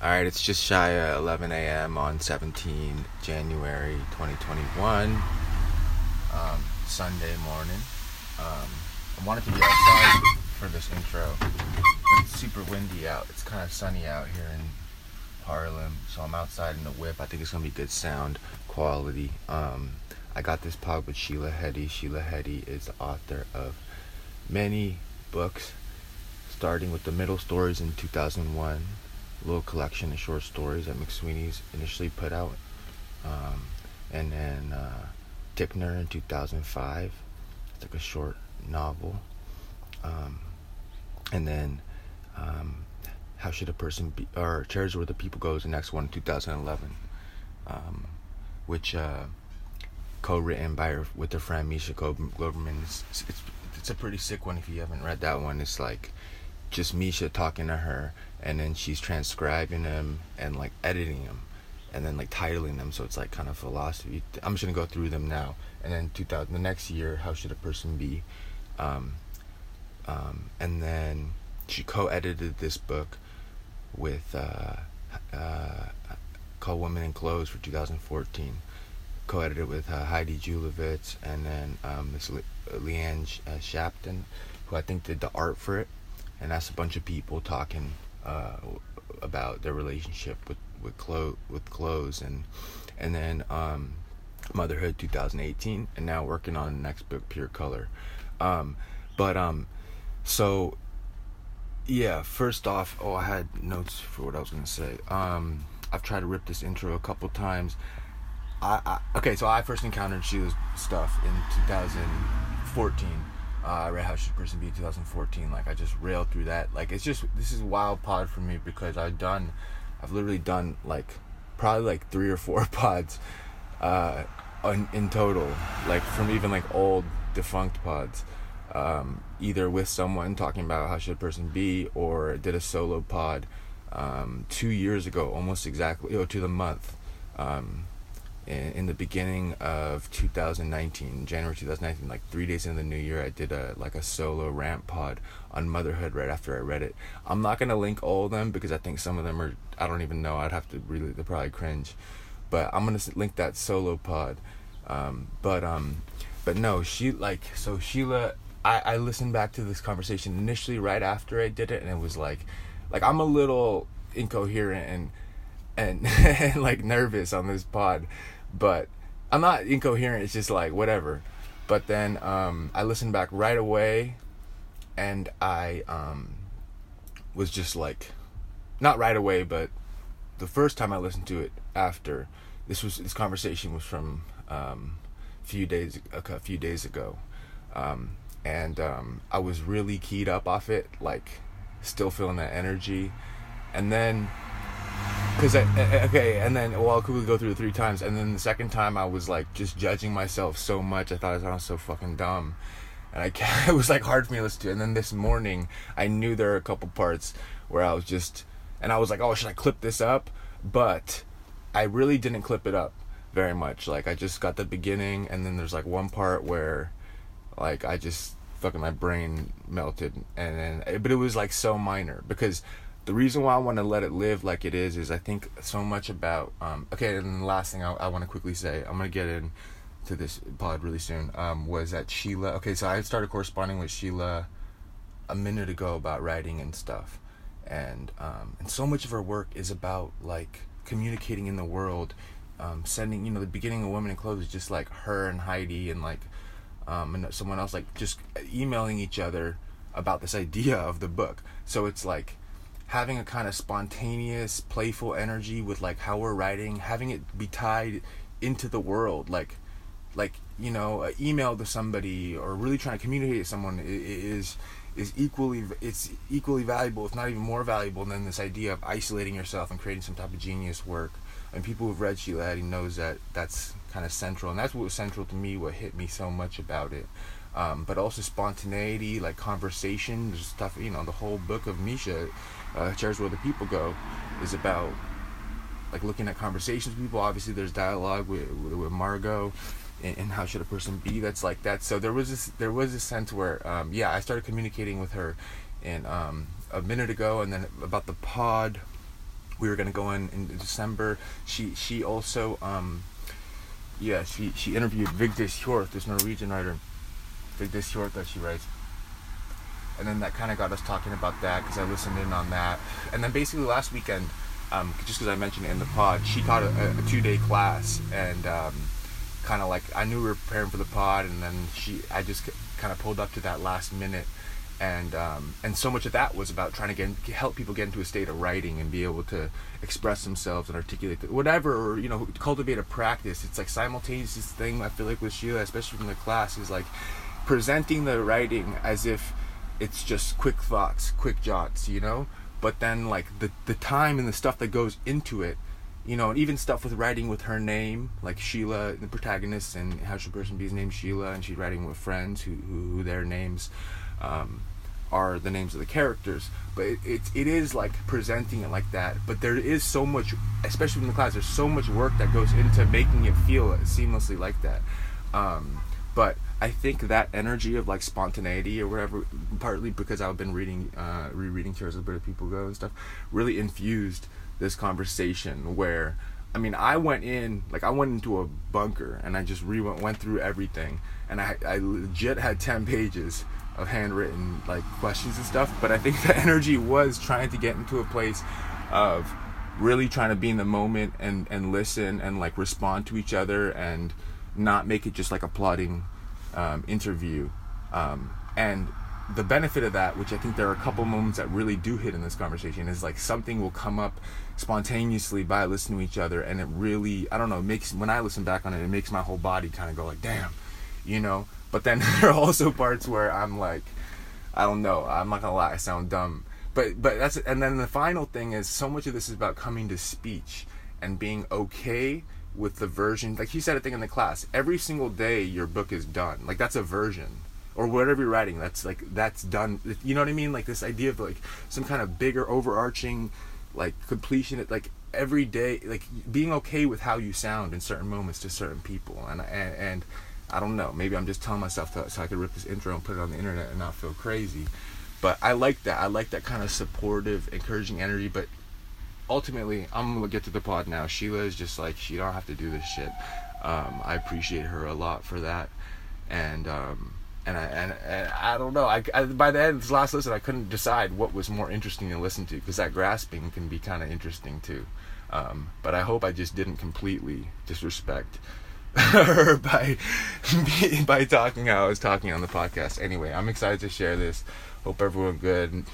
All right, it's just shy of 11 a.m. on 17 January 2021, um, Sunday morning. Um, I wanted to be outside for this intro, but it's super windy out. It's kind of sunny out here in Harlem, so I'm outside in the whip. I think it's gonna be good sound quality. Um, I got this pod with Sheila Heti. Sheila Heti is the author of many books, starting with the middle stories in 2001 little collection of short stories that McSweeney's initially put out. Um, and then uh, Ticknor in 2005. It's like a short novel. Um, and then um, How Should a Person Be, or Chairs Where the People Goes, the next one in 2011. Um, which uh, co-written by her with her friend Misha Glouberman. It's, it's, it's a pretty sick one if you haven't read that one. It's like just Misha talking to her, and then she's transcribing them and like editing them, and then like titling them. So it's like kind of philosophy. I'm just gonna go through them now, and then 2000 the next year, how should a person be? Um, um, and then she co-edited this book with uh, uh, called Women in Clothes for 2014. Co-edited with uh, Heidi Julavits and then um, Miss Le- Leanne uh, Shapton, who I think did the art for it and that's a bunch of people talking uh, about their relationship with with clo- with clothes and and then um, motherhood 2018 and now working on the next book pure color. Um, but um so yeah first off oh i had notes for what i was gonna say. Um i've tried to rip this intro a couple times. I, I okay so i first encountered sheila's stuff in 2014 uh, I read How Should Person Be 2014. Like I just railed through that. Like it's just this is wild pod for me because I've done, I've literally done like probably like three or four pods, uh, in, total. Like from even like old defunct pods, um, either with someone talking about how should a person be or did a solo pod, um, two years ago, almost exactly, you know, to the month. Um, in, the beginning of 2019, January 2019, like three days into the new year, I did a like a solo rant pod on motherhood right after I read it. I'm not gonna link all of them because I think some of them are I don't even know. I'd have to really they're probably cringe, but I'm gonna link that solo pod. Um, but um, but no, she like so Sheila. I I listened back to this conversation initially right after I did it, and it was like, like I'm a little incoherent and and, and like nervous on this pod but I'm not incoherent. It's just like whatever. But then um, I listened back right away, and I um, was just like, not right away, but the first time I listened to it after this was this conversation was from um, a few days a few days ago, um, and um, I was really keyed up off it, like still feeling that energy, and then because okay and then well could we go through it three times? And then the second time i was like just judging myself so much i thought i was so fucking dumb. And i it was like hard for me to listen to. And then this morning i knew there were a couple parts where i was just and i was like oh should i clip this up? But i really didn't clip it up very much. Like i just got the beginning and then there's like one part where like i just fucking my brain melted. And then eh, but it was like so minor because the reason why I want to let it live like it is is I think so much about um, okay and the last thing I, I want to quickly say I'm gonna get in to this pod really soon um, was that Sheila okay so I started corresponding with Sheila a minute ago about writing and stuff. And um, and so much of her work is about like communicating in the world um, sending you know the beginning of Women in Clothes is just like her and Heidi and like um, and someone else like just emailing each other about this idea of the book. So it's like having a kind of spontaneous, playful energy with like how we're writing, having it be tied into the world, like like you know, an email to somebody or really trying to communicate to someone is is equally it's equally valuable, if not even more valuable, than this idea of isolating yourself and creating some type of genius work. And people who've read Sheila Heti knows that that's kind of central, and that's what was central to me. What hit me so much about it. Um, but also spontaneity, like conversation, stuff. You know, the whole book of Misha uh, Chairs Where the People Go is about like looking at conversations with people. Obviously, there's dialogue with, with, with Margot. And, and, how should a person be that's like that so there was this there was a sense where um, yeah i started communicating with her and um, a minute ago and then about the pod we were gonna go in in December. She she also um, yeah she she interviewed Vigdis Hjorth, this Norwegian writer. Vigdis Hjorth that she writes. And then that kind of got us talking about that because I listened in on that. And then basically last weekend, um, just because I mentioned it in the pod, she taught a, a two day class and um, kind of like I knew we were preparing for the pod, and then she I just kind of pulled up to that last minute and um, and so much of that was about trying to get help people get into a state of writing and be able to express themselves and articulate the, whatever or you know cultivate a practice it's like simultaneous thing i feel like with sheila especially from the class is like presenting the writing as if it's just quick thoughts quick jots you know but then like the the time and the stuff that goes into it you know, and even stuff with writing with her name, like Sheila, the protagonist, and how should person be his name Sheila, and she's writing with friends who, who, who their names um, are the names of the characters. But it, it, it is like presenting it like that. But there is so much, especially in the class, there's so much work that goes into making it feel seamlessly like that. Um, but I think that energy of like spontaneity or whatever, partly because I've been reading, uh, rereading Chairs Are Where People Go and stuff, really infused this conversation where I mean, I went in like I went into a bunker and I just re went went through everything, and I I legit had ten pages of handwritten like questions and stuff. But I think the energy was trying to get into a place of really trying to be in the moment and and listen and like respond to each other and not make it just like applauding um, interview. Um, and the benefit of that, which I think there are a couple moments that really do hit in this conversation, is like something will come up spontaneously by listening to each other, and it really, I don't know, makes when I listen back on it, it makes my whole body kind of go like, damn, you know. But then there are also parts where I'm like, I don't know, I'm not gonna lie, I sound dumb. But but that's and then the final thing is so much of this is about coming to speech and being okay with the version. Like he said, a thing in the class, every single day your book is done. Like that's a version. Or whatever you're writing that's like that's done. You know what i mean? Like this idea of like some kind of bigger overarching like completion like every day like being okay with how you sound in certain moments to certain people. And and, and I don't know. Maybe I'm just telling myself to, so I could rip this intro and put it on the internet and not feel crazy. But I like that. I like that kind of supportive encouraging energy. But ultimately I'm gonna get to the pod now Sheila is just like she don't have to do this shit um, I appreciate her a lot for that and um, and I and, and I don't know. I, I, by the end of this last listen, I couldn't decide what was more interesting to listen to because that grasping can be kind of interesting too. Um, but I hope I just didn't completely disrespect her by by talking how I was talking on the podcast. Anyway, I'm excited to share this. Hope everyone good.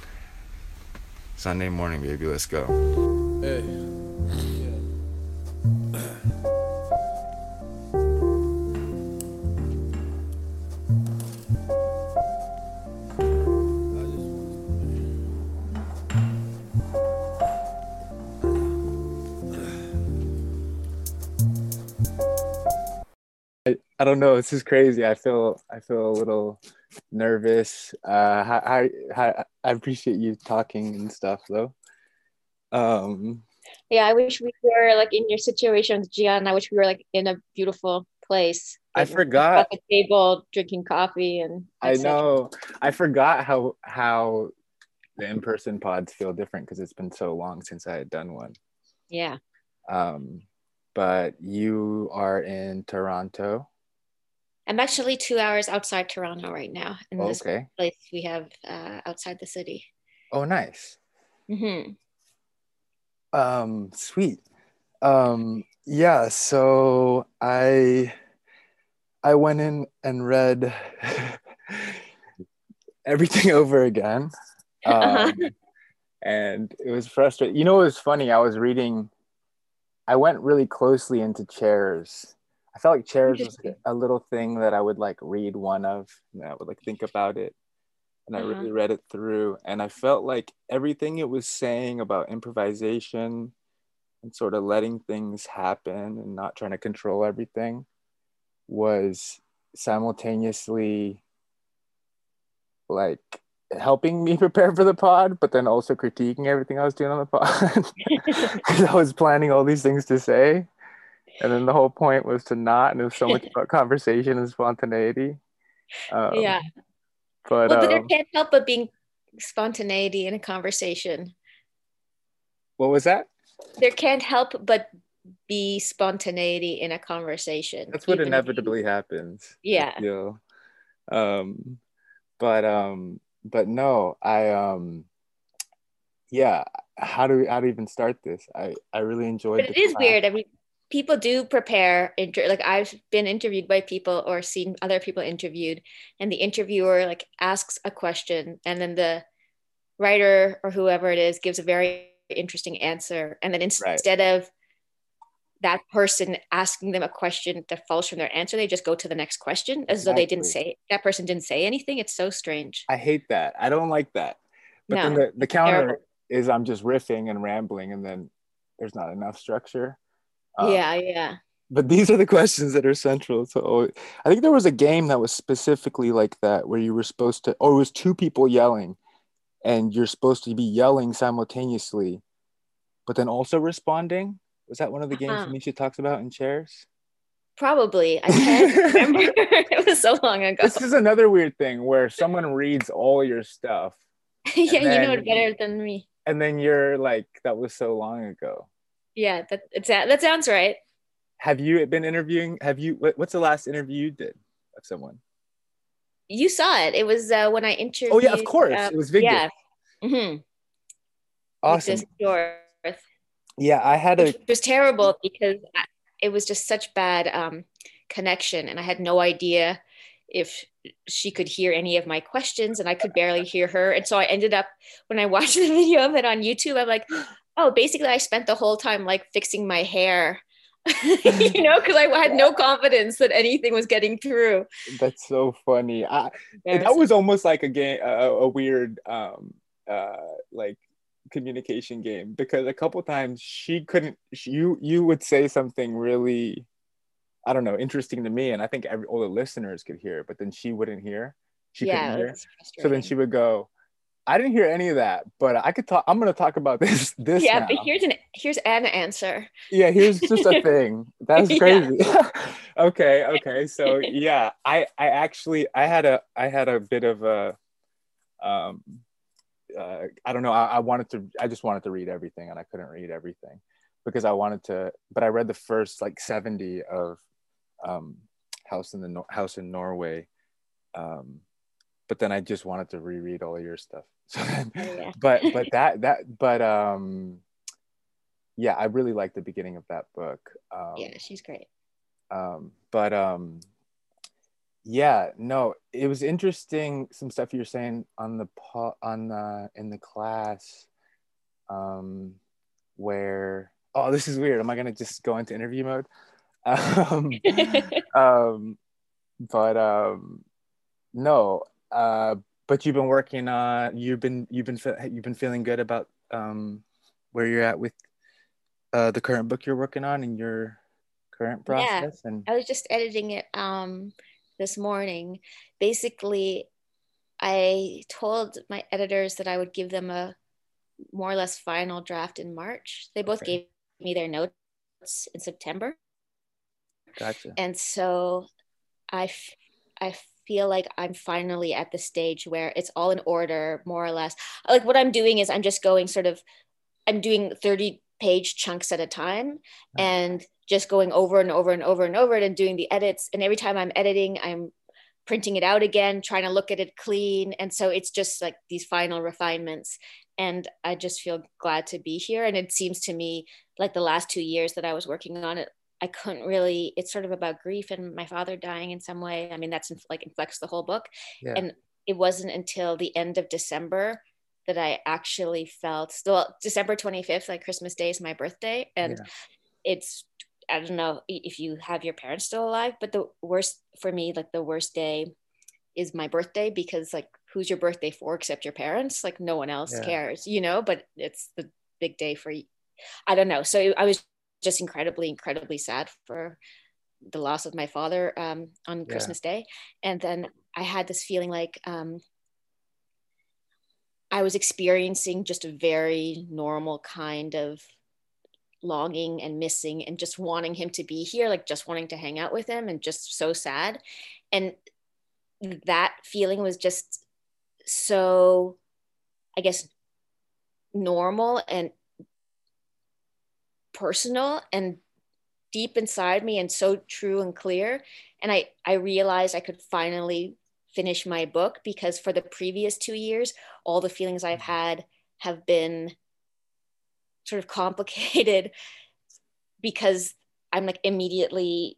Sunday morning, baby. Let's go. Hey. I don't know. This is crazy. I feel I feel a little nervous. Uh, I, I, I appreciate you talking and stuff though. Um, yeah, I wish we were like in your situation, Gian. I wish we were like in a beautiful place. I forgot at the table drinking coffee and. I know. I forgot how how the in person pods feel different because it's been so long since I had done one. Yeah. Um, but you are in Toronto. I'm actually two hours outside Toronto right now in this okay. place we have uh, outside the city. Oh, nice. Mm-hmm. Um, sweet. Um, yeah. So I I went in and read everything over again, uh-huh. um, and it was frustrating. You know, it was funny. I was reading. I went really closely into chairs I felt like chairs was a little thing that I would like read one of, and I would like think about it, and I uh-huh. really read it through, and I felt like everything it was saying about improvisation and sort of letting things happen and not trying to control everything was simultaneously like helping me prepare for the pod, but then also critiquing everything I was doing on the pod. Because I was planning all these things to say and then the whole point was to not and it was so much about conversation and spontaneity. Um, yeah but, well, but um, can't help but being spontaneity in a conversation what was that there can't help but be spontaneity in a conversation. That's what inevitably happens. Yeah. You know? Um, but um, but no, I um, yeah. How do we, how to even start this? I I really enjoyed. But it is class. weird. I mean, people do prepare. Inter- like I've been interviewed by people or seen other people interviewed, and the interviewer like asks a question, and then the writer or whoever it is gives a very interesting answer, and then instead right. of that person asking them a question that falls from their answer, they just go to the next question as exactly. though they didn't say that person didn't say anything. It's so strange. I hate that. I don't like that. But no, then the, the counter terrible. is I'm just riffing and rambling and then there's not enough structure. Um, yeah, yeah. But these are the questions that are central. So I think there was a game that was specifically like that where you were supposed to, or it was two people yelling and you're supposed to be yelling simultaneously, but then also responding was that one of the games uh-huh. Misha talks about in chairs? Probably. I can't remember. it was so long ago. This is another weird thing where someone reads all your stuff. yeah, then, you know it better than me. And then you're like, that was so long ago. Yeah, that that sounds right. Have you been interviewing? Have you? What's the last interview you did of someone? You saw it. It was uh, when I interviewed. Oh yeah, of course. Um, it was Vigdis. Yeah. Mm-hmm. Awesome yeah i had a it was terrible because it was just such bad um, connection and i had no idea if she could hear any of my questions and i could barely hear her and so i ended up when i watched the video of it on youtube i'm like oh basically i spent the whole time like fixing my hair you know because i had no confidence that anything was getting through. That's so funny. I, that was almost like a game a, a weird um uh like communication game because a couple times she couldn't she, you you would say something really I don't know interesting to me and I think every all the listeners could hear but then she wouldn't hear. She yeah, couldn't hear so then she would go I didn't hear any of that but I could talk I'm going to talk about this this yeah now. but here's an here's an answer yeah here's just a thing that's crazy okay okay so yeah I I actually I had a I had a bit of a um uh, I don't know. I, I, wanted to. I just wanted to read everything, and I couldn't read everything because I wanted to. But I read the first like seventy of um, House in the House in Norway, um, but then I just wanted to reread all your stuff. So then, oh, yeah. but but that that but um, yeah, I really like the beginning of that book. Um, yeah, she's great. Um, but um, yeah no it was interesting some stuff you were saying on the on the in the class um where oh this is weird am i gonna just go into interview mode um, um but um no uh but you've been working on you've been you've been you've been feeling good about um where you're at with uh the current book you're working on and your current process yeah, and i was just editing it um this morning. Basically, I told my editors that I would give them a more or less final draft in March. They both okay. gave me their notes in September. Gotcha. And so I, f- I feel like I'm finally at the stage where it's all in order, more or less. Like what I'm doing is I'm just going sort of, I'm doing 30 page chunks at a time. And just going over and over and over and over it and doing the edits. And every time I'm editing, I'm printing it out again, trying to look at it clean. And so it's just like these final refinements. And I just feel glad to be here. And it seems to me like the last two years that I was working on it, I couldn't really, it's sort of about grief and my father dying in some way. I mean, that's like inflects the whole book. Yeah. And it wasn't until the end of December that I actually felt, well, December 25th, like Christmas Day is my birthday. And yeah. it's I don't know if you have your parents still alive, but the worst for me, like the worst day is my birthday because like who's your birthday for except your parents? Like no one else yeah. cares, you know, but it's the big day for I don't know. So I was just incredibly, incredibly sad for the loss of my father um, on yeah. Christmas Day. And then I had this feeling like um, I was experiencing just a very normal kind of longing and missing and just wanting him to be here, like just wanting to hang out with him and just so sad. And that feeling was just so, I guess, normal and personal and deep inside me and so true and clear. And i i realized i could finally finish my book because for the previous 2 years all the feelings i've mm-hmm. had have been sort of complicated because i'm like immediately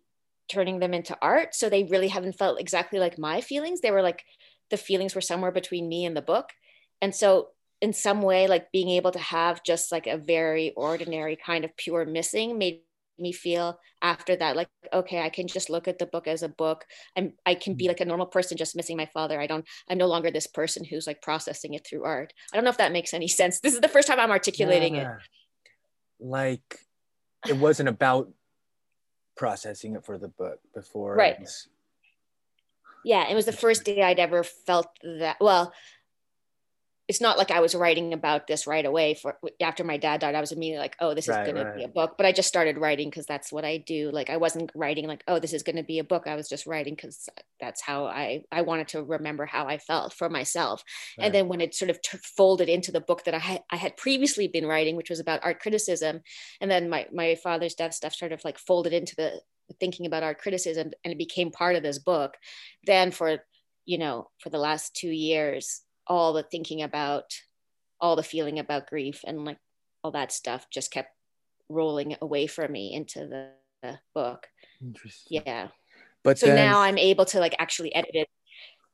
turning them into art. So they really haven't felt exactly like my feelings. They were like the feelings were somewhere between me and the book. And so in some way like being able to have just like a very ordinary kind of pure missing made me feel after that like okay i can just look at the book as a book. I'm i can be mm. like a normal person just missing my father. I don't i'm no longer this person who's like processing it through art. I don't know if that makes any sense. This is the first time i'm articulating yeah. it like it wasn't about processing it for the book before. Right. Yeah it was the first day i'd ever felt that well it's not like I was writing about this right away for after my dad died. I was immediately like, oh, this is right, going right. to be a book. But I just started writing because that's what I do. Like I wasn't writing like, oh, this is going to be a book. I was just writing because that's how I I wanted to remember how I felt for myself. Right. And then when it sort of t- folded into the book that I had I had previously been writing, which was about art criticism, and then my my father's death stuff sort of like folded into the thinking about art criticism, and it became part of this book. Then for you know for the last two years all the thinking about all the feeling about grief and like all that stuff just kept rolling away from me into the, the book. Interesting. Yeah. But so then, now I'm able to like actually edit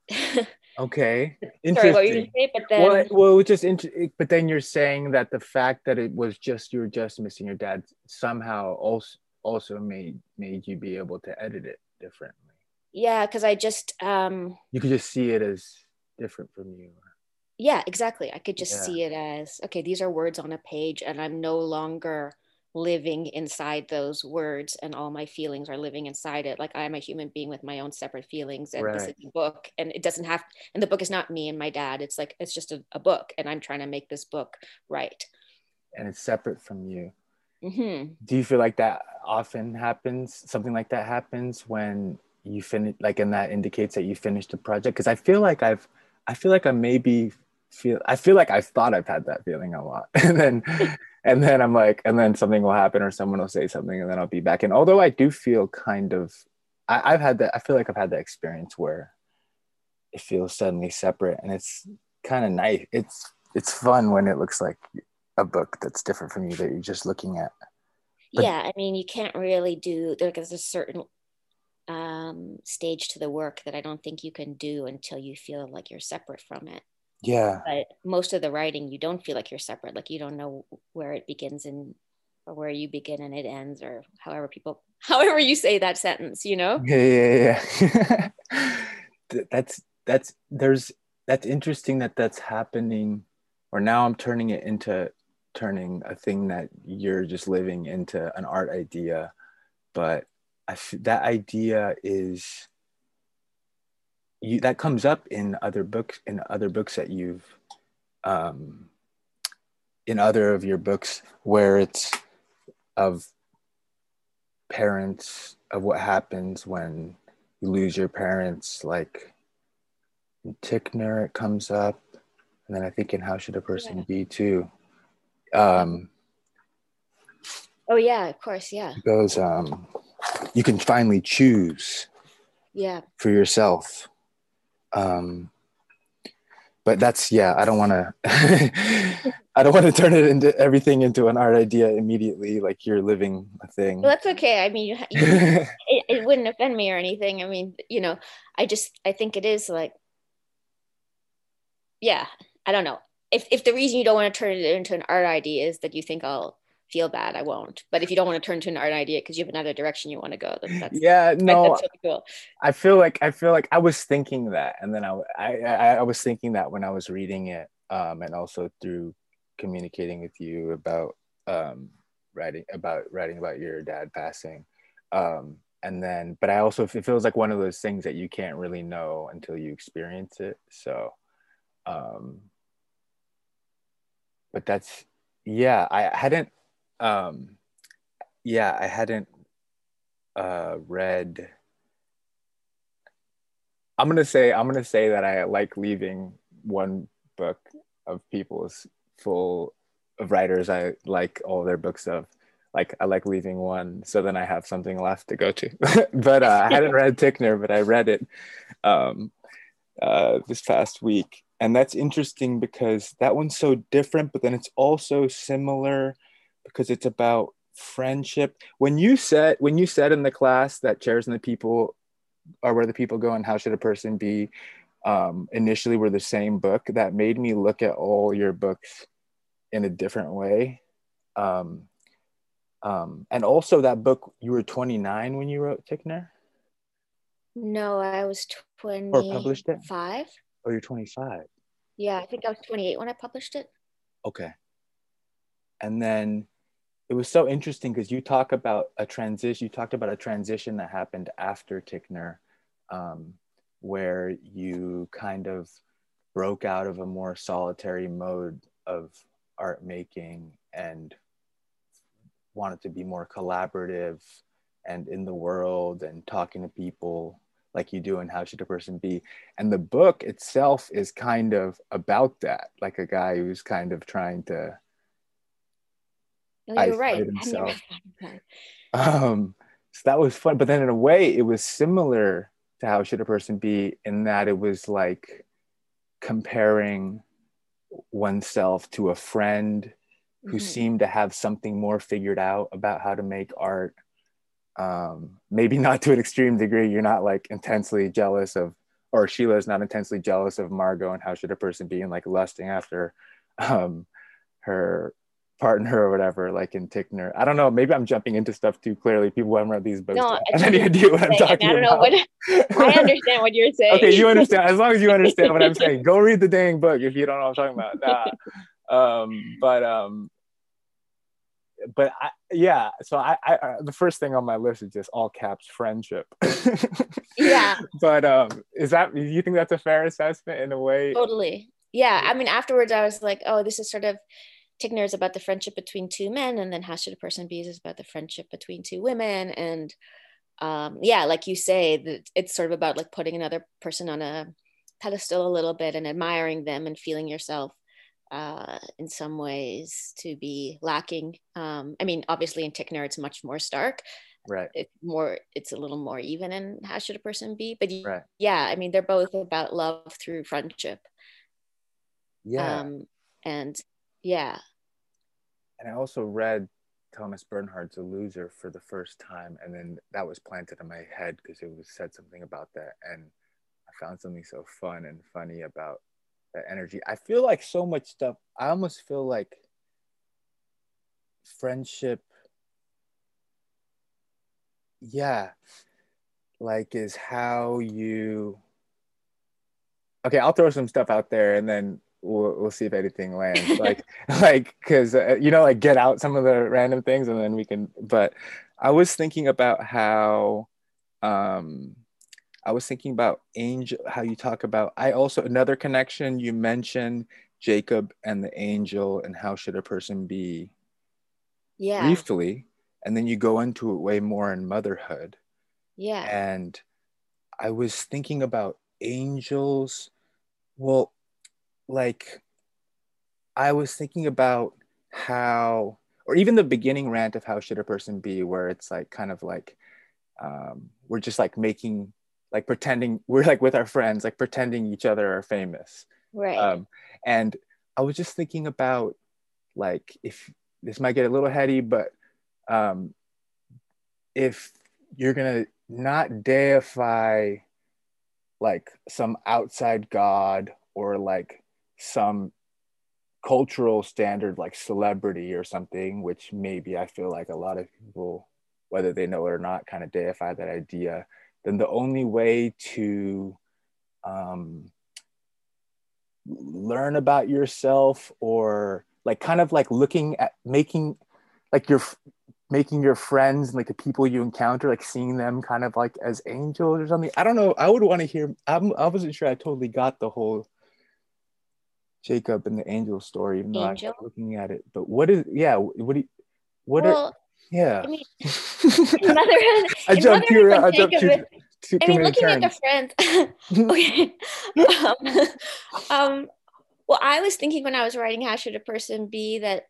it. okay. Interesting. Sorry, what you say? But then, well, well, just int- but then you're saying that the fact that it was just you were just missing your dad somehow also also made made you be able to edit it differently. Yeah, because I just um you could just see it as different from you. Yeah exactly. I could just yeah. see it as okay these are words on a page and i'm no longer living inside those words and all my feelings are living inside it. Like i'm a human being with my own separate feelings and right. this is a book and it doesn't have and the book is not me and my dad. It's like it's just a, a book and i'm trying to make this book right. And it's separate from you. Mm-hmm. do you feel like that often happens? Something like that happens when you finish like and that indicates that you finished the project? Because i feel like i've I feel like I maybe feel I feel like I've thought I've had that feeling a lot. And then and then I'm like, and then something will happen or someone will say something and then I'll be back. And although I do feel kind of I, I've had that I feel like I've had that experience where it feels suddenly separate and it's kind of nice. It's it's fun when it looks like a book that's different from you that you're just looking at. But, yeah, I mean, you can't really do like there's a certain um, stage to the work that I don't think you can do until you feel like you're separate from it. Yeah. But most of the writing, you don't feel like you're separate. Like you don't know where it begins and or where you begin and it ends, or however people, however you say that sentence, you know? Yeah, yeah, yeah. that's that's there's that's interesting that that's happening, or now I'm turning it into turning a thing that you're just living into an art idea, but I f- that idea is you that comes up in other books in other books that you've um, in other of your books where it's of parents of what happens when you lose your parents like in Ticknor it comes up and then I think in How Should a Person yeah. Be too um, oh yeah of course yeah goes um, you can finally choose yeah. for yourself. Um but that's yeah i don't want to i don't want to turn it into everything into an art idea immediately like you're living a thing. Well, that's okay. I mean you, it, it wouldn't offend me or anything. I mean you know i just i think it is like yeah i don't know. If, if the reason you don't want to turn it into an art idea is that you think i'll feel bad, I won't. But if you don't want to turn to an art idea because you have another direction you want to go, then that's yeah, no. That's really cool. I feel like I feel like I was thinking that, and then I I I was thinking that when I was reading it, um, and also through communicating with you about um writing about writing about your dad passing, um, and then but I also it feels like one of those things that you can't really know until you experience it. So, um, but that's yeah, I hadn't um, yeah, I hadn't uh, read. I'm gonna say I'm gonna say that I like leaving one book of people's full of writers I like all their books of like I like leaving one so then I have something left to go to. but uh, I hadn't read Ticknor, but I read it um, uh, this past week, and that's interesting because that one's so different, but then it's also similar because it's about friendship. When you said when you said in the class that chairs and the people are where the people go and how should a person be um, initially were the same book that made me look at all your books in a different way. Um, um, and also that book you were 29 when you wrote ticknor no i was 20 or published it? Five oh you're 25 yeah i think i was 28 when i published it. Okay. And then it was so interesting because you talk about a transition you talked about a transition that happened after ticknor um, where you kind of broke out of a more solitary mode of art making and wanted to be more collaborative and in the world and talking to people like you do and how should a person be. And the book itself is kind of about that like a guy who's kind of trying to oh, you're right himself. um so that was fun but then in a way it was similar to how should a person be in that it was like comparing oneself to a friend who mm-hmm. seemed to have something more figured out about how to make art um, maybe not to an extreme degree you're not like intensely jealous of or sheila is not intensely jealous of margot and how should a person be and like lusting after um, her partner or whatever, like in Ticknor. I don't know. Maybe I'm jumping into stuff too clearly. People haven't read these books. No, I have any idea what I'm talking I don't about. Know what, I understand what you're saying. okay, you understand. As long as you understand what I'm saying, go read the dang book if you don't know what I'm talking about. Nah. um, but um, but I, yeah. So I, I, the first thing on my list is just all caps friendship. yeah. But um, is that? You think that's a fair assessment in a way? Totally. Yeah. I mean, afterwards, I was like, oh, this is sort of Ticknor is about the friendship between two men, and then How Should a Person Be is about the friendship between two women. And um, yeah, like you say, that it's sort of about like putting another person on a pedestal a little bit and admiring them and feeling yourself uh, in some ways to be lacking. Um, I mean, obviously in Ticknor, it's much more stark. Right. It's more, it's a little more even in How Should a Person Be? But right. yeah, I mean, they're both about love through friendship. Yeah. Um, and yeah, and I also read Thomas Bernhard's A Loser for the first time, and then that was planted in my head because it was said something about that, and I found something so fun and funny about that energy. I feel like so much stuff. I almost feel like friendship. Yeah, like is how you. Okay, I'll throw some stuff out there, and then we'll, we'll see if anything lands like like because uh, you know like get out some of the random things and then we can but i was thinking about how um i was thinking about angel how you talk about i also another connection you mentioned jacob and the angel and how should a person be yeah. briefly and then you go into it way more in motherhood. Yeah. And i was thinking about angels well like I was thinking about how, or even the beginning rant of how should a person be, where it's like kind of like um, we're just like making, like pretending we're like with our friends, like pretending each other are famous. Right. Um, and I was just thinking about like if this might get a little heady, but um, if you're gonna not deify like some outside god or like some cultural standard like celebrity or something, which maybe I feel like a lot of people, whether they know it or not, kind of deify that idea, then the only way to um, learn about yourself or like kind of like looking at making like your making your friends and like the people you encounter like seeing them kind of like as angels or something. I don't know. I would want to hear I'm, i wasn't sure i totally got the whole Jacob and the angel story, even though angel? I'm looking at it. But what is yeah, what do you what well, are yeah. I mean, motherhood, I jumped here, I jumped to, to I mean looking turns. at the friends okay. um, um well I was thinking when I was writing how should a person be that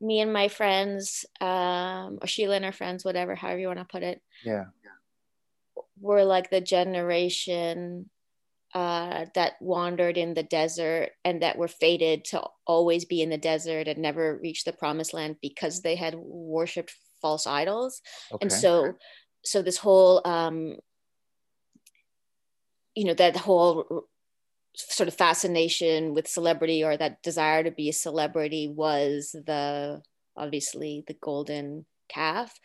me and my friends, um, or Sheila and her friends, whatever, however you want to put it, Yeah. were like the generation uh, that wandered in the desert and that were fated to always be in the desert and never reach the promised land because they had worshipped false idols. Okay. And so, so this whole, um, you know, that whole sort of fascination with celebrity or that desire to be a celebrity was the obviously the golden calf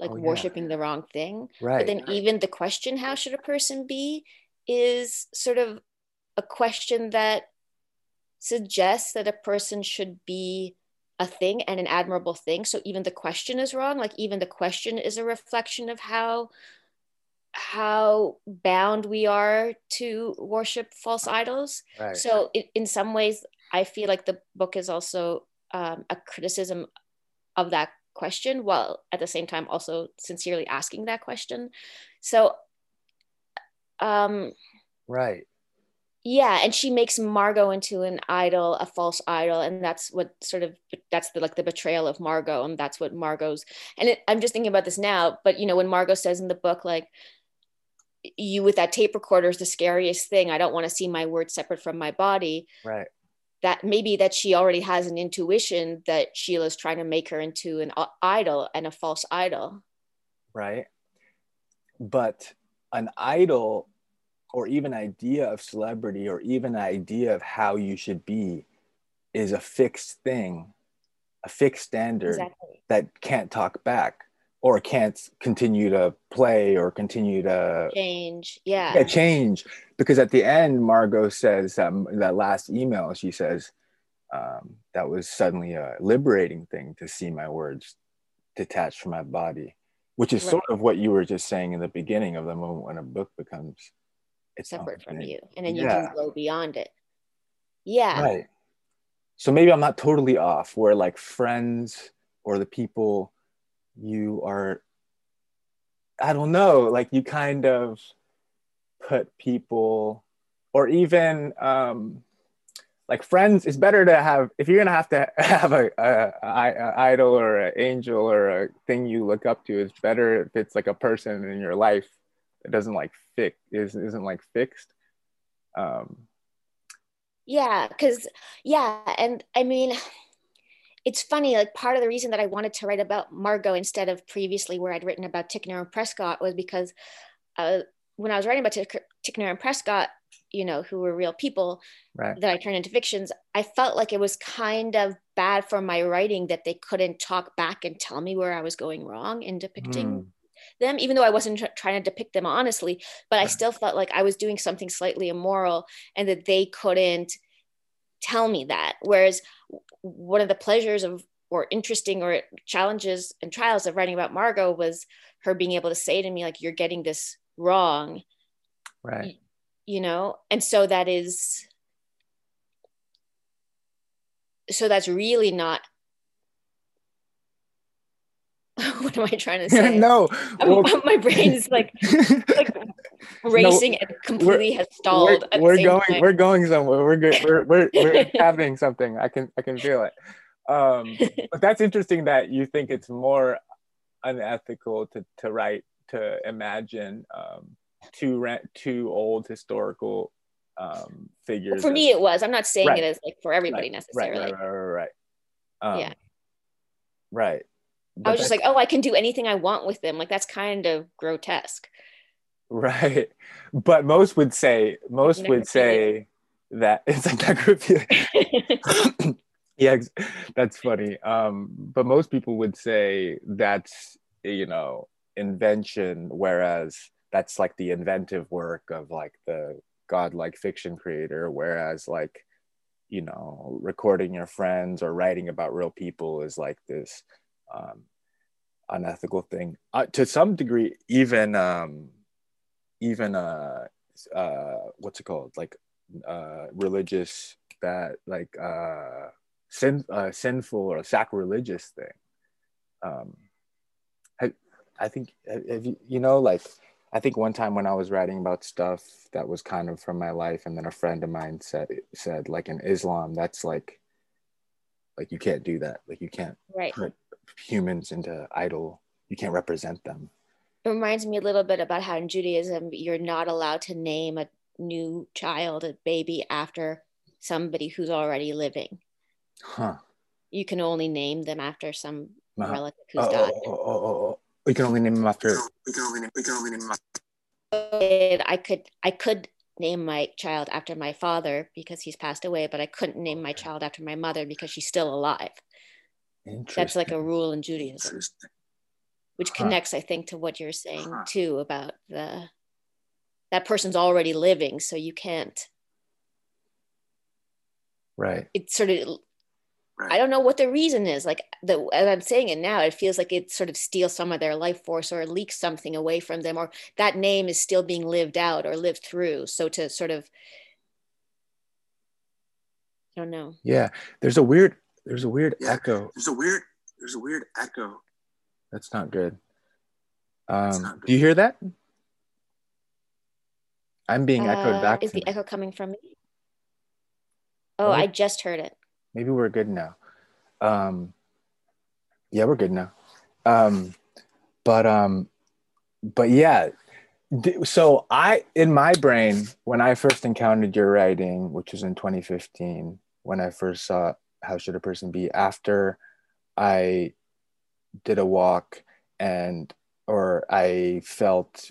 like Oh, yeah. worshiping the wrong thing right. but then even the question how should a person be is sort of a question that suggests that a person should be a thing and an admirable thing. So even the question is wrong like even the question is a reflection of how how bound we are to worship false idols. Right. so in, in some ways i feel like the book is also um, a criticism of that question while at the same time also sincerely asking that question. So um right. yeah and she makes margot into an idol a false idol and that's what sort of that's the like the betrayal of margot and that's what margot's and it, i'm just thinking about this now but you know when margot says in the book like you with that tape recorder is the scariest thing i don't want to see my words separate from my body Right. that maybe that she already has an intuition that sheila's trying to make her into an idol and a false idol right? But an idol or even idea of celebrity or even idea of how you should be is a fixed thing, a fixed standard exactly that can't talk back or can't continue to play or continue to change yeah yeah, change. Because at the end, Margot says um, that last email, she says um, that was suddenly a liberating thing to see my words detached from my body, which is Right. sort of what you were just saying in the beginning of the moment when a book becomes its separate from you and then you Yeah. can go beyond it yeah Right. So maybe I'm not totally off where like friends or the people you are, I don't know, like you kind of put people or even um, like friends, it's better to have, if you're going to have to have a, a, a, a idol or an angel or a thing you look up to, it's better if it's like a person in your life that doesn't like fix, is, isn't like fixed. Um, yeah because yeah and i mean it's funny like part of the reason that i wanted to write about margot instead of previously where i'd written about ticknor and prescott was because uh, when i was writing about Tick- ticknor and prescott you know who were real people right. that i turned into fictions i felt like it was kind of bad for my writing that they couldn't talk back and tell me where i was going wrong in depicting Hmm. Them, even though I wasn't tr- trying to depict them honestly, but I still felt like I was doing something slightly immoral and that they couldn't tell me that. Whereas one of the pleasures of, or interesting or challenges and trials of writing about Margot was her being able to say to me, like, you're getting this wrong, Right. you know? And so that is, so that's really not. what am I trying to say? no. Well- my brain is like like racing and completely has stalled. the we're going time. we're going somewhere we're good we're, we're, we're having something i can i can feel it um but that's interesting that you think it's more unethical to to write to imagine um two rent two old historical um figures for of- me, it was. I'm not saying Right. it as like for everybody right, necessarily. right right right right, right. Um, Yeah. right I was just like, oh, I can do anything I want with them. Like that's kind of grotesque. right but most would say most would say that it's like necrophilia yeah that's funny um but most people would say that's you know invention whereas that's like the inventive work of like the godlike fiction creator whereas like you know recording your friends or writing about real people is like this um unethical thing. Uh, to some degree even um even uh uh what's it called? Like uh religious that like uh sin uh, sinful or sacrilegious thing. Um I, I think have you, you know like I think one time when I was writing about stuff that was kind of from my life and then a friend of mine said said like in Islam that's like Like you can't do that. Like you can't right. put humans into idol. You can't represent them. it reminds me a little bit about how in Judaism you're not allowed to name a new child, a baby, after somebody who's already living. Huh. You can only name them after some Uh-huh. relative who's Oh, oh, died. oh, oh, oh, oh. We can only name them after. We can only name, we can only name And I could I could name my child after my father because he's passed away, but I couldn't name my child after my mother because she's still alive. That's like a rule in Judaism, which Huh. connects, I think, to what you're saying Huh. too about the that person's already living, so you can't. right. It's sort of Right. I don't know what the reason is. Like the as I'm saying it now, it feels like it sort of steals some of their life force or leaks something away from them, or that name is still being lived out or lived through. So to sort of I don't know. Yeah. There's a weird. There's a weird Yeah. echo. There's a weird, there's a weird echo. That's not good. That's Um, not do you hear that? I'm being echoed Uh, back. Is the me. echo coming from me? Oh, Oh. I just heard it. Maybe we're good now. Um, yeah, we're good now. Um, but um, but yeah. So I, in my brain, when I first encountered your writing, which was in 2015, when I first saw "How Should a Person Be," after I did a walk and or I felt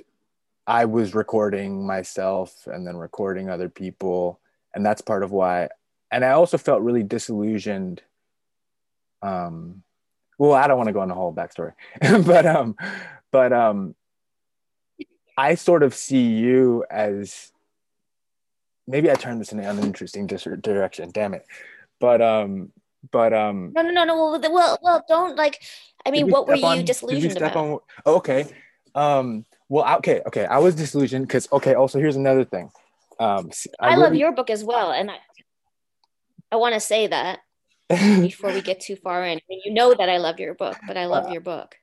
I was recording myself and then recording other people, and that's part of why. And I also felt really disillusioned. Um, well, I don't want to go into the whole backstory, but um, but um, I sort of see you as maybe I turned this in an uninteresting direction. Damn it, but um, but um, No, no, no, no. Well, well, well don't like. I mean, we what were you on- we disillusioned about? on- oh, okay. Um, well, okay, okay. I was disillusioned because okay. Also, here's another thing. Um, s- I, love really- your book as well, and I, I want to say that before we get too far in. I mean, you know that I love your book, but I love Uh, your book.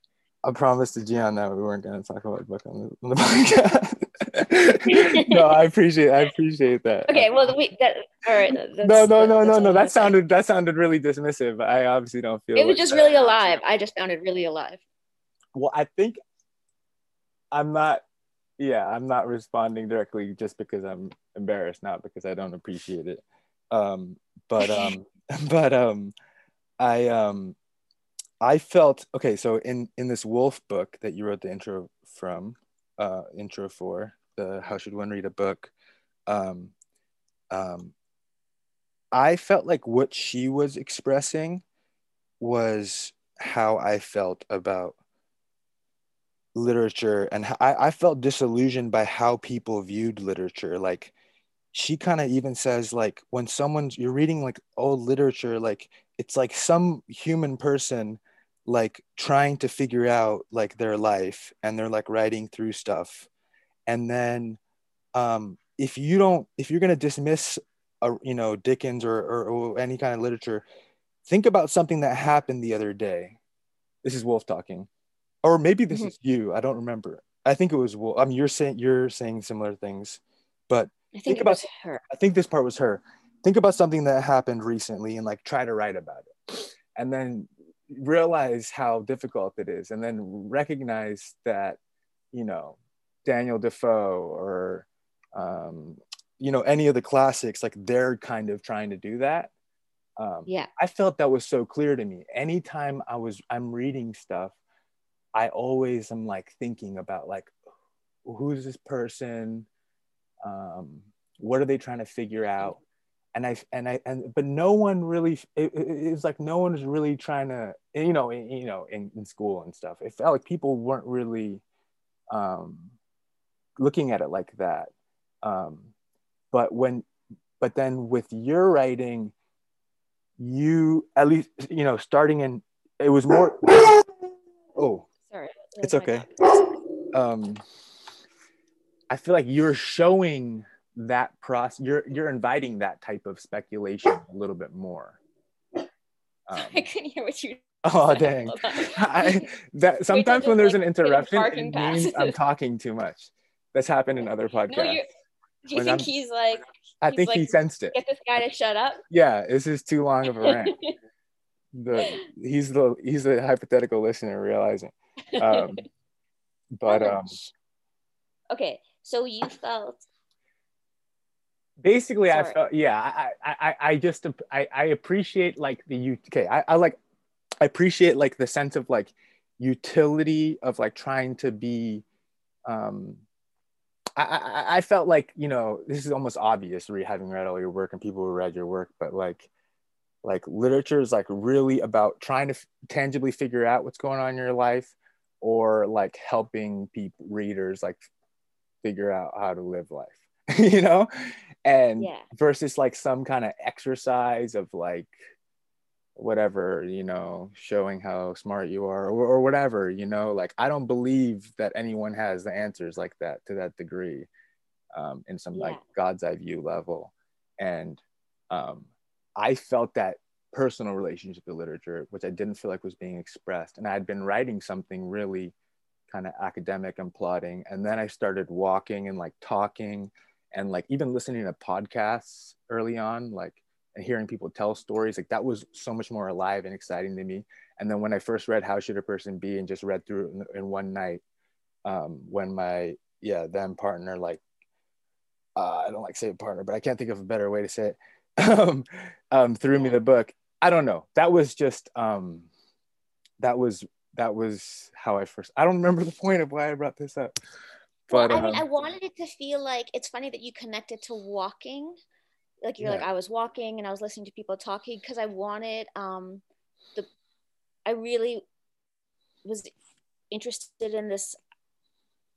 I promised to Gian that we weren't going to talk about the book on the, on the podcast. no, I appreciate I appreciate that. Okay, well, we that all right. no, no, no, no, no. That sounded that sounded really dismissive. I obviously don't feel. It was just really alive. I just found it really alive. Well, I think I'm not. Yeah, I'm not responding directly just because I'm embarrassed, not because I don't appreciate it. Um, but um, but um, I um, I felt okay. So in in this Woolf book that you wrote the intro from, uh, intro for the How Should One Read a Book, um, um, I felt like what she was expressing was how I felt about literature and I felt disillusioned by how people viewed literature like she kind of even says like when someone's you're reading like old literature like it's like some human person like trying to figure out like their life and they're like writing through stuff and then um if you don't if you're going to dismiss a, you know dickens or, or, or any kind of literature think about something that happened the other day this is woolf talking or maybe this Mhm. is you i don't remember i think it was woolf i mean you're saying you're saying similar things but I think Think about- her. I think this part was her. Think about something that happened recently and like try to write about it. And then realize how difficult it is. And then recognize that, you know, Daniel Defoe or, um, you know, any of the classics, like they're kind of trying to do that. Um, Yeah. I felt that was so clear to me. Anytime I was, I'm reading stuff, I always am like thinking about like, who's this person? Um, what are they trying to figure out? And I and I and but no one really. It, it, it's like no one was really trying to, you know, in, you know, in, in school and stuff. It felt like people weren't really um, looking at it like that. Um, but when, but then with your writing, you at least you know starting in it was more. Oh, Sorry. It's okay. um i feel like you're showing that process you're you're inviting that type of speculation a little bit more um, I couldn't hear what you. oh said. dang Hold. I, that sometimes when there's like, an interruption it means i'm talking too much that's happened in other podcasts No, you. Do you When think I'm- he's like i he's think he sensed it get this guy to shut up? yeah this is too long of a rant the he's the he's the hypothetical listener realizing. Um, but um, okay, so you felt basically Sorry. I felt yeah I, I I just I I appreciate like the okay I, I like I appreciate like the sense of like utility of like trying to be um I, I, I felt like you know this is almost obvious re- having read all your work and people who read your work but like like literature is like really about trying to f- tangibly figure out what's going on in your life or like helping people readers like figure out how to live life you know and yeah. versus like some kind of exercise of like whatever you know showing how smart you are or, or whatever you know? Like i don't believe that anyone has the answers like that to that degree um, in some yeah. like god's eye view level. And um, i felt that personal relationship with literature which i didn't feel like was being expressed. And i had been writing something really kind of academic and plotting. And then i started walking and like talking and like even listening to podcasts early on like and hearing people tell stories like that was so much more alive and exciting to me. And then when i first read how should a person be and just read through it in, in one night um, when my yeah then partner like uh, i don't like say partner but i can't think of a better way to say it um, um, threw me the book. I don't know. That was just um, that was that was how i first i don't remember the point of why i brought this up but well, I mean, um, I wanted it to feel like it's funny that you connected to walking. Like you're yeah. like i was walking and i was listening to people talking because i wanted um the i really was interested in this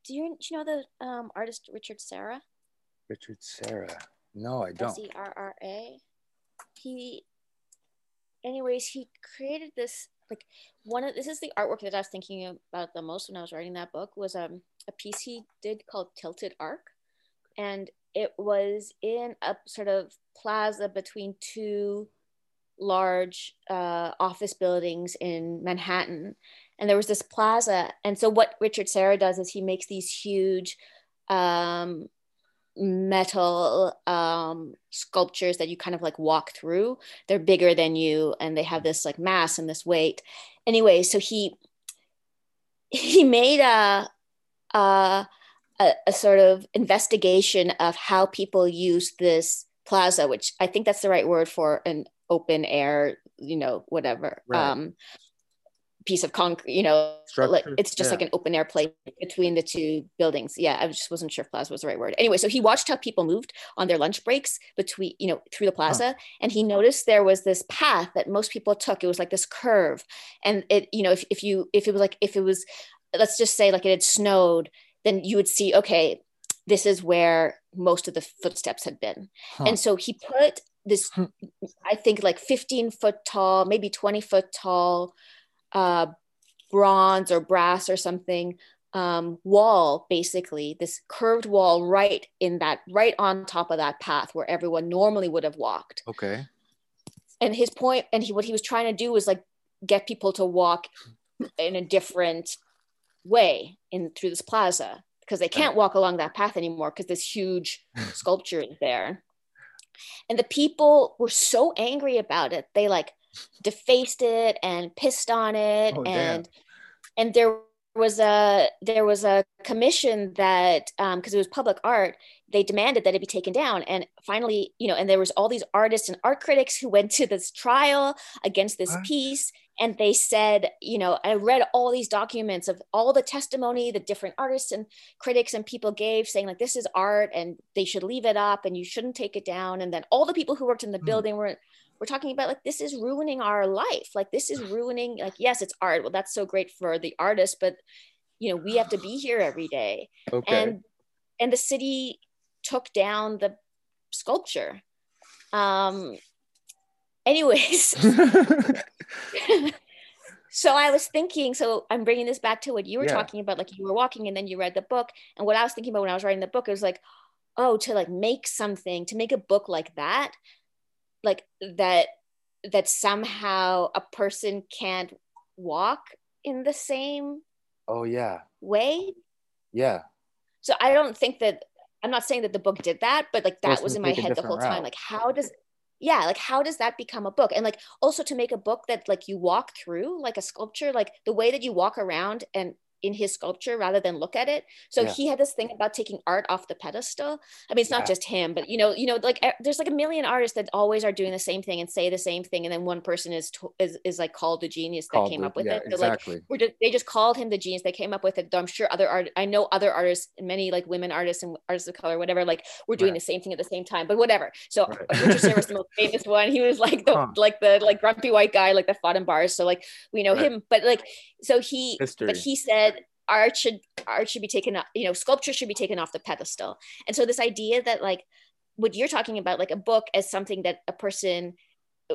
do you, do you know the um, artist richard serra? Richard serra. No i don't. S-e-r-r-a he anyways he created this like one of this is the artwork that i was thinking about the most when i was writing that book was um, a piece he did called tilted arc and it was in a sort of plaza between two large uh, office buildings in Manhattan. And there was this plaza. And so, what Richard Serra does is he makes these huge um, metal um, sculptures that you kind of like walk through. They're bigger than you and they have this like mass and this weight. Anyway, so he he made a, a a, sort of investigation of how people use this plaza, which I think that's the right word for an open air, you know, whatever. Right. Um, piece of concrete, you know, like, it's just yeah. like an open air place between the two buildings. Yeah, I just wasn't sure if plaza was the right word. Anyway, so he watched how people moved on their lunch breaks between, you know, through the plaza, huh. and he noticed there was this path that most people took. It was like this curve, and it, you know, if if you if it was like if it was, let's just say like it had snowed then you would see, okay, this is where most of the footsteps had been. Huh. And so he put this, hmm. I think like 15 foot tall, maybe 20 foot tall, uh, bronze or brass or something um, wall, basically, this curved wall right in that, right on top of that path where everyone normally would have walked. Okay. And his point, and he, what he was trying to do was like get people to walk in a different way in through this plaza because they can't walk along that path anymore because this huge sculpture is there. And the people were so angry about it. They like defaced it and pissed on it. Oh, and damn. and there was a there was a commission that because um, it was public art they demanded that it be taken down. And finally you know and there was all these artists and art critics who went to this trial against this piece. And they said you know i read all these documents of all the testimony the different artists and critics and people gave saying like this is art and they should leave it up and you shouldn't take it down. And then all the people who worked in the mm. building were we're talking about like this is ruining our life like this is ruining like yes it's art well that's so great for the artist but you know we have to be here every day okay. and and the city took down the sculpture um anyways so I was thinking, so I'm bringing this back to what you were yeah. talking about, like you were walking and then you read the book. And what I was thinking about when I was writing the book, it was like, oh, to like make something, to make a book like that, like that, that somehow a person can't walk in the same oh yeah. way? Yeah. So i don't think that i'm not saying that the book did that but like that was in my head the whole route. time like how does yeah like how does that become a book? And like also to make a book that like you walk through like a sculpture like the way that you walk around and in his sculpture rather than look at it. So yeah. he had this thing about taking art off the pedestal. I mean, it's not just him, but you know, you know, like there's like a million artists that always are doing the same thing and say the same thing, and then one person is is, is like called the genius that called came up with yeah, it. So exactly. like we're just, they just called him the genius. They came up with it. Though I'm sure other art. I know other artists, many like women artists and artists of color, whatever. Like we're doing right. the same thing at the same time, but whatever. So right. Richard Serra was the most famous one. He was like the huh. like the like grumpy white guy, like the fought in bars. So like we know right. him, but like so he History. but he said art should art should be taken up you know sculpture should be taken off the pedestal and so this idea that like what you're talking about like a book as something that a person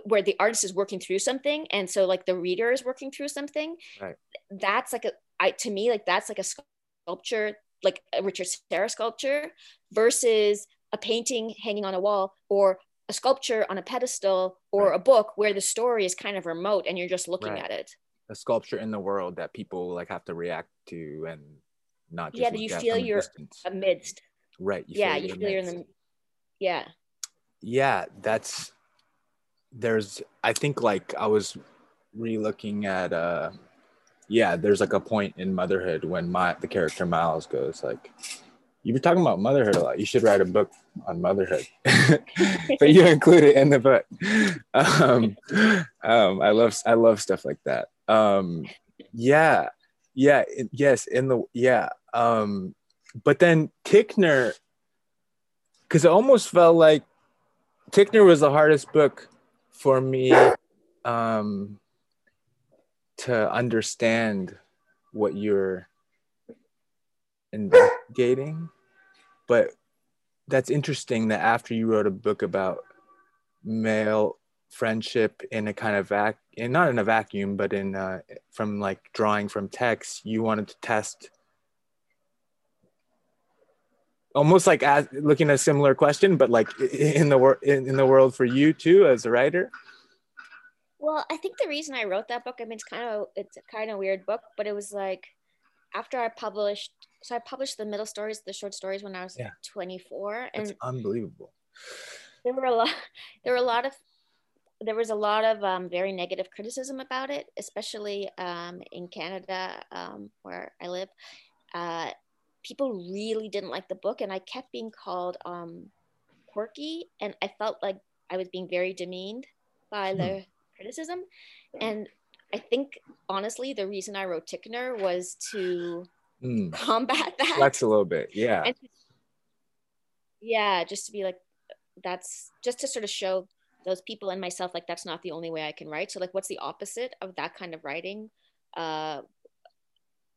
where the artist is working through something and so like the reader is working through something right. that's like a I, to me like that's like a sculpture like a richard serra sculpture versus a painting hanging on a wall or a sculpture on a pedestal or right. a book where the story is kind of remote and you're just looking right. at it a sculpture in the world that people like have to react to and not just yeah you feel you're distance. amidst. Right you yeah feel you feel you're in the yeah. Yeah that's there's i think like i was re-looking at uh yeah there's like a point in motherhood when my the character miles goes like you've been talking about motherhood a lot. You should write a book on motherhood. But you include it in the book. Um, um i love i love stuff like that um yeah yeah yes in the yeah um but then ticknor because it almost felt like ticknor was the hardest book for me um to understand what you're investigating. But that's interesting that after you wrote a book about male friendship in a kind of vac and not in a vacuum but in uh, from like drawing from text you wanted to test almost like as, looking at a similar question but like in the world in, in the world for you too as a writer well i think the reason i wrote that book i mean it's kind of it's a kind of weird book but it was like after i published so i published the middle stories the short stories when i was yeah. 24 and That's unbelievable there were a lot there were a lot of there was a lot of um, very negative criticism about it, especially um, in Canada, um, where I live. Uh, people really didn't like the book, and I kept being called um, quirky, and I felt like I was being very demeaned by hmm. the criticism. And I think, honestly, the reason I wrote Ticknor was to mm. combat that. That's a little bit, yeah. And, yeah, just to be like, that's just to sort of show those people and myself like that's not the only way i can write. So like what's the opposite of that kind of writing? Uh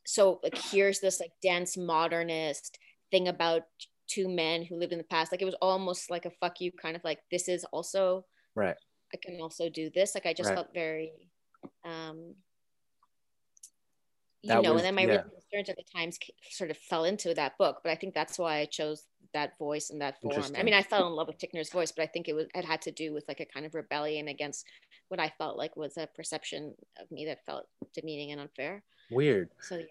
so like here's this like dense modernist thing about two men who lived in the past. Like it was almost like a fuck you kind of like this is also right. I can also do this. Like i just right. felt very um you that know was, and then my yeah. Concerns at the times sort of fell into that book but i think that's why i chose that voice and that form. I mean, I fell in love with Ticknor's voice, but I think it was it had to do with like a kind of rebellion against what I felt like was a perception of me that felt demeaning and unfair. Weird. So yeah.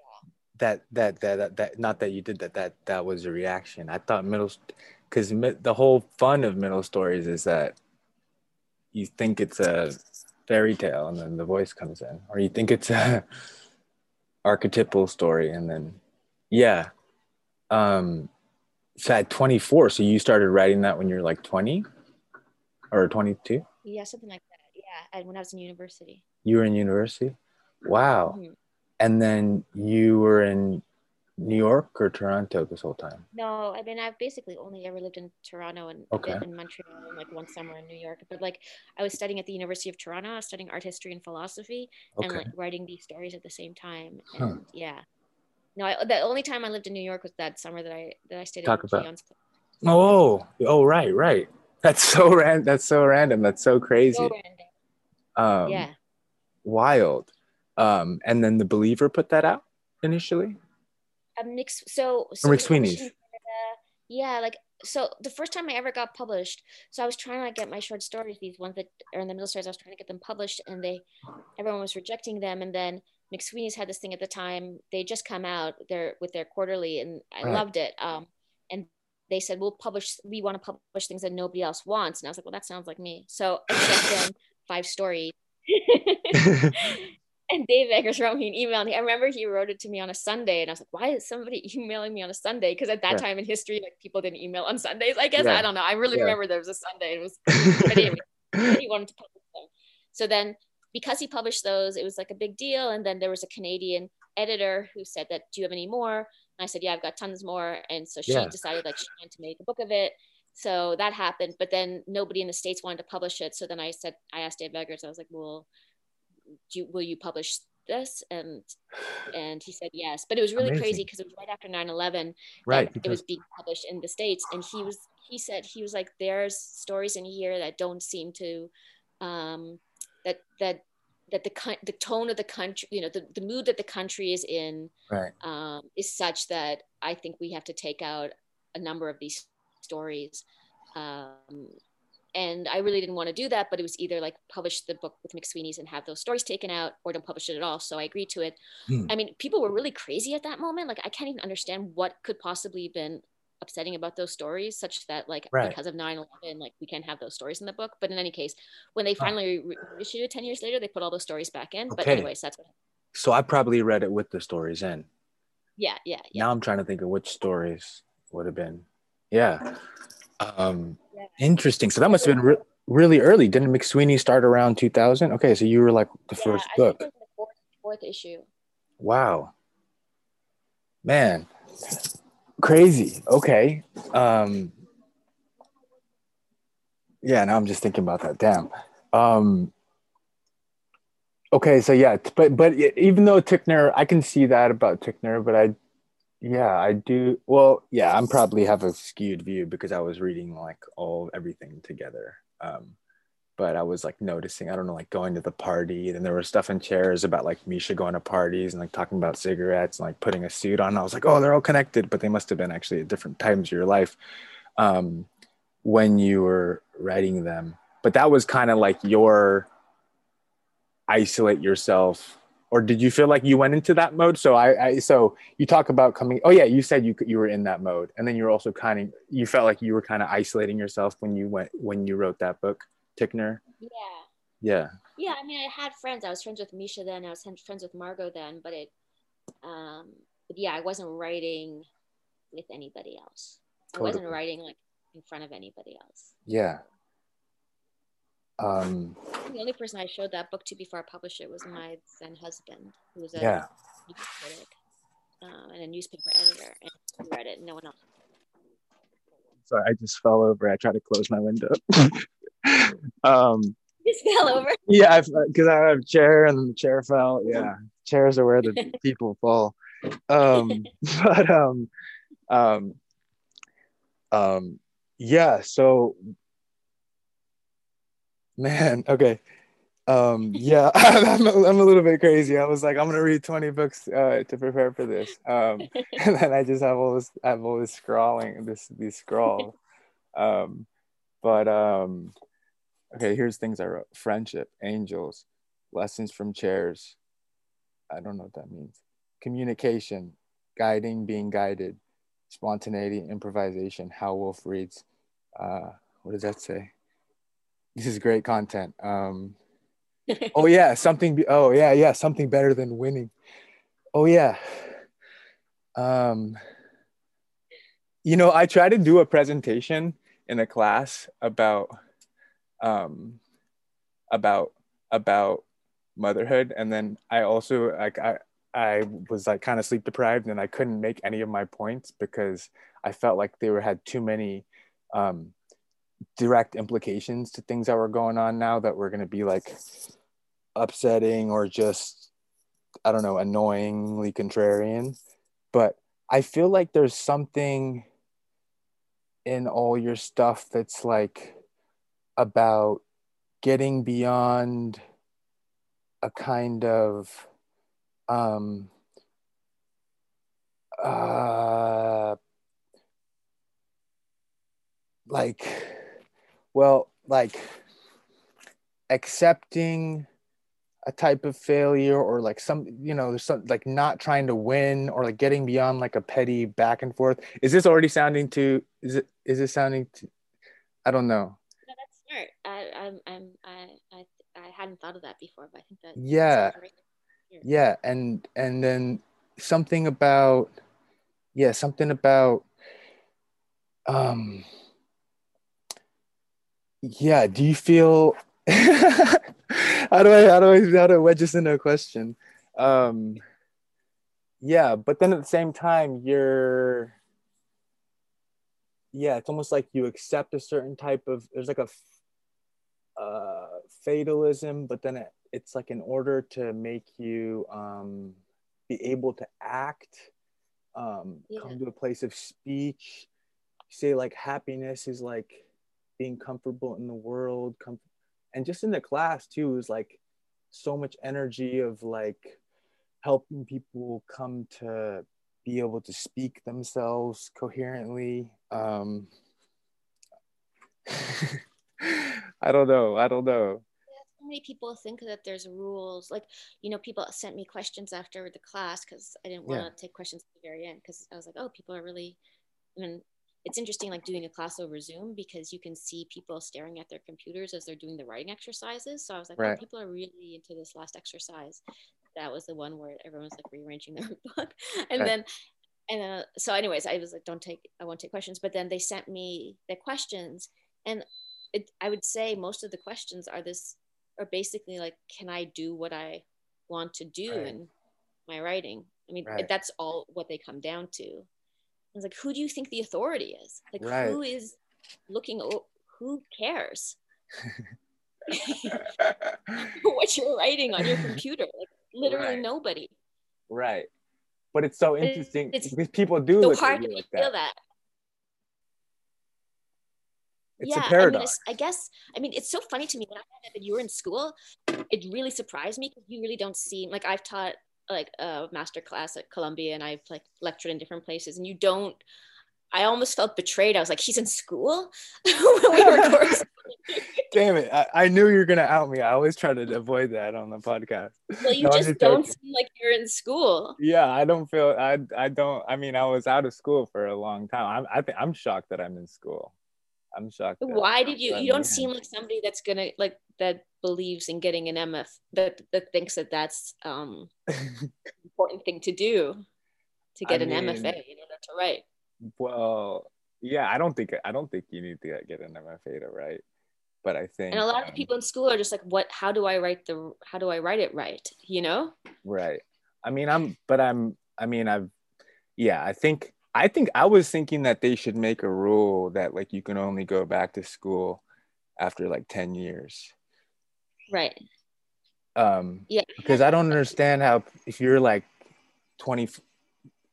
That that that that, that not that you did that that that was a reaction. I thought middle because the whole fun of middle stories is that you think it's a fairy tale and then the voice comes in, or you think it's a archetypal story and then yeah. Um so at 24 so you started writing that when you're like 20 or 22 yeah something like that. Yeah and when i was in university. You were in university? Wow. Mm-hmm. and then you were in new york or toronto this whole time no i mean i've basically only ever lived in toronto and okay. in montreal and like one summer in new york but like i was studying at the university of toronto I was studying art history and philosophy okay. and like writing these stories at the same time and huh. yeah no, I, the only time I lived in New York was that summer that I that I stayed Talk about. Oh, oh, right, right. That's so random. That's so random. That's so crazy. So um, yeah. Wild. Um, and then the Believer put that out initially. A mix. So, so McSweeney's. Yeah, like so. The first time I ever got published, so I was trying to get my short stories, these ones that are in the middle stories. I was trying to get them published, and they, everyone was rejecting them, and then McSweeney's had this thing at the time. They just come out there with their quarterly, and I right. loved it. Um, and they said we'll publish we want to publish things that nobody else wants and i was like well that sounds like me so i sent them five stories and Dave Eggers wrote me an email and I remember he wrote it to me on a Sunday and I was like, why is somebody emailing me on a Sunday? Because at that yeah. time in history, like people didn't email on Sundays. I guess yeah. I don't know. I really yeah. remember there was a Sunday. It was but anyway, he wanted to publish them. So then because he published those, it was like a big deal. And then there was a Canadian editor who said that, do you have any more? And I said, yeah, I've got tons more. And so she decided like she wanted to make a book of it. So that happened, but then nobody in the States wanted to publish it. So then I said, I asked Dave Eggers, I was like, well, you, will you publish this and and he said yes but it was really Amazing. crazy because it was right after 9-11 right it was being published in the states and he was he said he was like there's stories in here that don't seem to um that that that the the tone of the country you know the, the mood that the country is in right. um, is such that i think we have to take out a number of these stories um, and I really didn't want to do that, but it was either like publish the book with McSweeney's and have those stories taken out, or don't publish it at all. So I agreed to it. Hmm. I mean, people were really crazy at that moment. Like I can't even understand what could possibly have been upsetting about those stories, such that like right. because of 9-11, like we can't have those stories in the book. But in any case, when they finally oh. reissued it 10 years later, they put all those stories back in. Okay. But anyways, that's what So I probably read it with the stories in. Yeah, yeah, yeah. Now I'm trying to think of which stories would have been. Yeah. Um. Interesting. So that must have been re- really early. Didn't McSweeney start around 2000? Okay, so you were like the yeah, first book. the fourth, fourth issue. Wow. Man, crazy. Okay. Um, yeah, now I'm just thinking about that. Damn. Um, okay, so yeah, but but even though Ticknor, I can see that about Ticknor, but I yeah, I do. Well, yeah, I'm probably have a skewed view because I was reading like all everything together. Um, but I was like noticing, I don't know, like going to the party, and there was stuff in chairs about like Misha going to parties and like talking about cigarettes and like putting a suit on. I was like, oh, they're all connected, but they must have been actually at different times of your life um, when you were writing them. But that was kind of like your isolate yourself or did you feel like you went into that mode? So I, I, so you talk about coming oh yeah you said you you were in that mode. And then you're also kind of you felt like you were kind of isolating yourself when you went when you wrote that book ticknor yeah. Yeah. Yeah i mean i had friends. I was friends with misha then. I was friends with margot then but it um but yeah i wasn't writing with anybody else. Totally. i wasn't writing like in front of anybody else. Yeah um, the only person I showed that book to before I published it was my then husband, who was a yeah. critic um, and a newspaper editor, and read it, and no one else. Sorry, I just fell over. I tried to close my window. um, just fell over. Yeah, because I, I, have a chair, and the chair fell. Yeah, chairs are where the people fall. Um, but um, um, um, yeah. So Man, okay. Um, yeah, I'm, a, I'm a little bit crazy. I was like, I'm gonna read 20 books uh, to prepare for this, um, and then I just have all this, I have all this scrawling, this these scrawl. Um, but um, okay, here's things I wrote: friendship, angels, lessons from chairs. I don't know what that means. Communication, guiding, being guided, spontaneity, improvisation. How Woolf reads. Uh, what does that say? This is great content. Um, oh yeah, something. Be- oh yeah, yeah, something better than winning. Oh yeah. Um, you know, I try to do a presentation in a class about um, about about motherhood, and then I also like I I was like kind of sleep deprived, and I couldn't make any of my points because I felt like they were had too many um, direct implications to things that were going on now that were going to be like upsetting or just i don't know annoyingly contrarian. But i feel like there's something in all your stuff that's like about getting beyond a kind of um uh like well like accepting a type of failure or like some you know there's some like not trying to win or like getting beyond like a petty back and forth. Is this already sounding to is it is it sounding to i don't know. No, that's smart. I i'm, I'm i i i hadn't thought of that before but i think that yeah. yeah and and then something about yeah something about um yeah do you feel how do I how do I how do I wedge this into a question? Um, yeah, but then at the same time, you're yeah, it's almost like you accept a certain type of there's like a uh, fatalism, but then it, it's like in order to make you um, be able to act, um, yeah. come to a place of speech, say like happiness is like being comfortable in the world, com- and just in the class too was like so much energy of like helping people come to be able to speak themselves coherently um i don't know i don't know so many people think that there's rules like you know people sent me questions after the class because i didn't want to yeah. take questions at the very end because i was like oh people are really I mean, it's interesting like doing a class over zoom because you can see people staring at their computers as they're doing the writing exercises. So i was like oh, right. oh, people are really into this last exercise. That was the one where everyone's like rearranging their book. And right. then and uh, so anyways i was like don't take i won't take questions. But then they sent me the questions and it, i would say most of the questions are this are basically like can i do what i want to do right. in my writing? I mean that's all what they come down to was like, who do you think the authority is? Like, right. who is looking? Who cares? what you're writing on your computer? Like, literally right. nobody. Right. But it's so interesting it's, because people do so look hard at you like that. that. It's yeah, a paradox. I, mean, I guess. I mean, it's so funny to me when I found out that you were in school. It really surprised me because you really don't seem like I've taught like a master class at Columbia and I've like lectured in different places and you don't I almost felt betrayed. I was like, he's in school Damn it. I, I, knew you were gonna out me. I always try to avoid that on the podcast. Well, you no, just don't joking. seem like you're in school. Yeah, I don't feel I I don't I mean I was out of school for a long time. I'm I think I'm shocked that I'm in school. I'm shocked. Why did you you don't seem like somebody that's gonna like that believes in getting an MF that that thinks that that's um important thing to do to get I an mean, MFA in order to write. Well, yeah, I don't think I don't think you need to get an MFA to write, but I think and a lot um, of people in school are just like, what? How do I write the? How do I write it right? You know? Right. I mean, I'm, but I'm. I mean, I've. Yeah, I think. I think I was thinking that they should make a rule that like you can only go back to school after like 10 years. Right. Um, yeah. Because I don't understand how if you're like 20,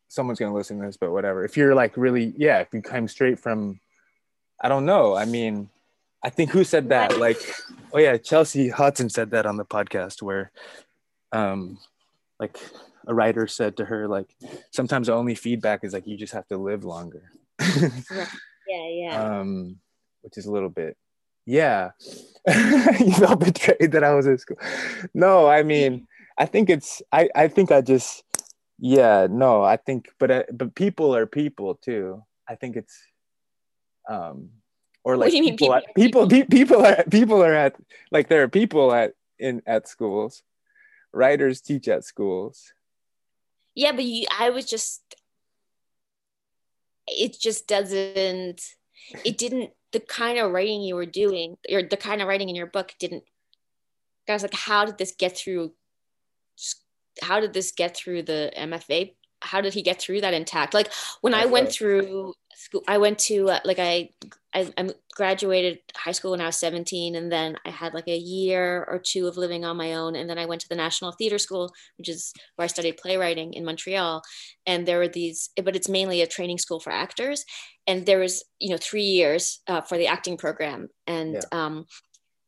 someone's gonna listen to this, but whatever. If you're like really, yeah, if you came straight from, I don't know. I mean, I think who said that? Like, oh yeah, Chelsea Hodson said that on the podcast where, um, like a writer said to her like, sometimes the only feedback is like you just have to live longer. yeah, yeah. Um, which is a little bit yeah. You felt betrayed that i was in school. No i mean i think it's i i think i just yeah no i think but uh, but people are people too. I think it's um or like people, people, at, people, people? people are people are at like there are people at in at schools. Writers teach at schools yeah but you, i was just it just doesn't it didn't the kind of writing you were doing or the kind of writing in your book didn't I was like how did this get through how did this get through the MFA how did he get through that intact like when I went through school I went to uh, like I, I I graduated high school when I was 17 and then I had like a year or two of living on my own and then I went to the National Theatre School which is where I studied playwriting in Montreal and there were these but it's mainly a training school for actors and there was you know 3 years uh, for the acting program and yeah. um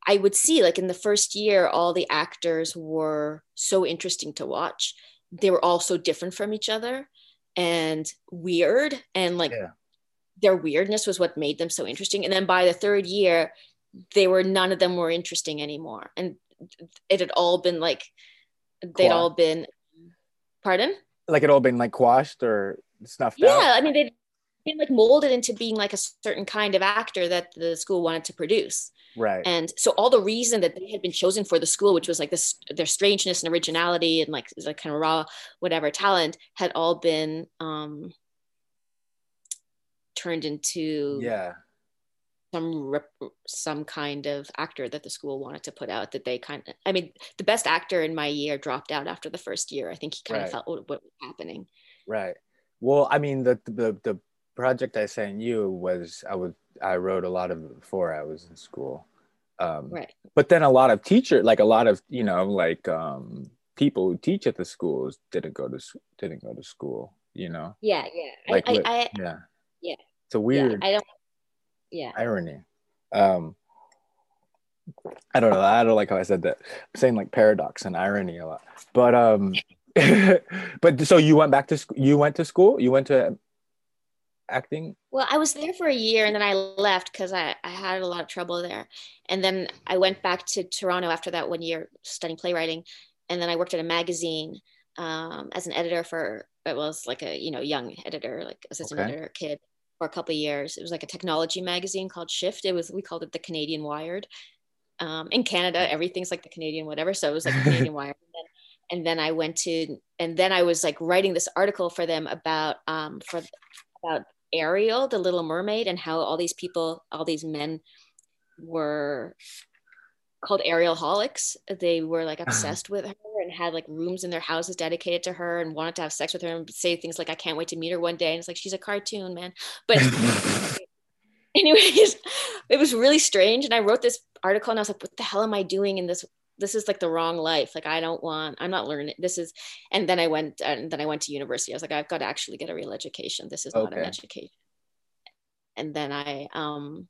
I would see like in the first year all the actors were so interesting to watch they were all so different from each other and weird and like yeah their weirdness was what made them so interesting. And then by the third year, they were none of them were interesting anymore. And it had all been like they'd all been pardon like it all been like quashed or snuffed yeah out i mean they'd been like molded into being like a certain kind of actor that the school wanted to produce. Right. And so all the reason that they had been chosen for the school which was like this their strangeness and originality and like like kind of raw whatever talent had all been um turned into yeah. some rep- some kind of actor that the school wanted to put out that they kind of i mean the best actor in my year dropped out after the first year. I think he kind Right. of felt what, what was happening. Right. Well, I mean, the the the project I sent you was I was I wrote a lot of it before I was in school. Um, right But then a lot of teacher, like a lot of you know, like um, people who teach at the schools didn't go to didn't go to school. You know, yeah yeah like I, I, I yeah, Yeah. It's a yeah weird i don't yeah irony. Um, I don't know. I don't like how I said that. I'm saying like paradox and irony a lot. But um, but so you went back to school. You went to school. You went to acting. Well, I was there for a year and then I left because I, I had a lot of trouble there. And then I went back to Toronto after that one year studying playwriting. And then I worked at a magazine um, as an editor for, it was like a, you know, young editor, like assistant Okay. editor kid for a couple of years. It was like a technology magazine called Shift. It was, we called it the Canadian Wired. Um, in Canada, everything's like the Canadian whatever. So it was like Canadian Wired. And then, and then I went to, and then I was like writing this article for them about, um, for, about Ariel, the Little Mermaid, and how all these people, all these men were called Ariel holics. They were like uh-huh. obsessed with her and had like rooms in their houses dedicated to her and wanted to have sex with her and say things like, I can't wait to meet her one day. And it's like, she's a cartoon, man. But anyways, it was really strange. And I wrote this article and I was like, what the hell am I doing in this? This is like the wrong life. Like, I don't want, I'm not learning. This is, and then I went, and then I went to university. I was like, I've got to actually get a real education. This is not an education. And then I, um,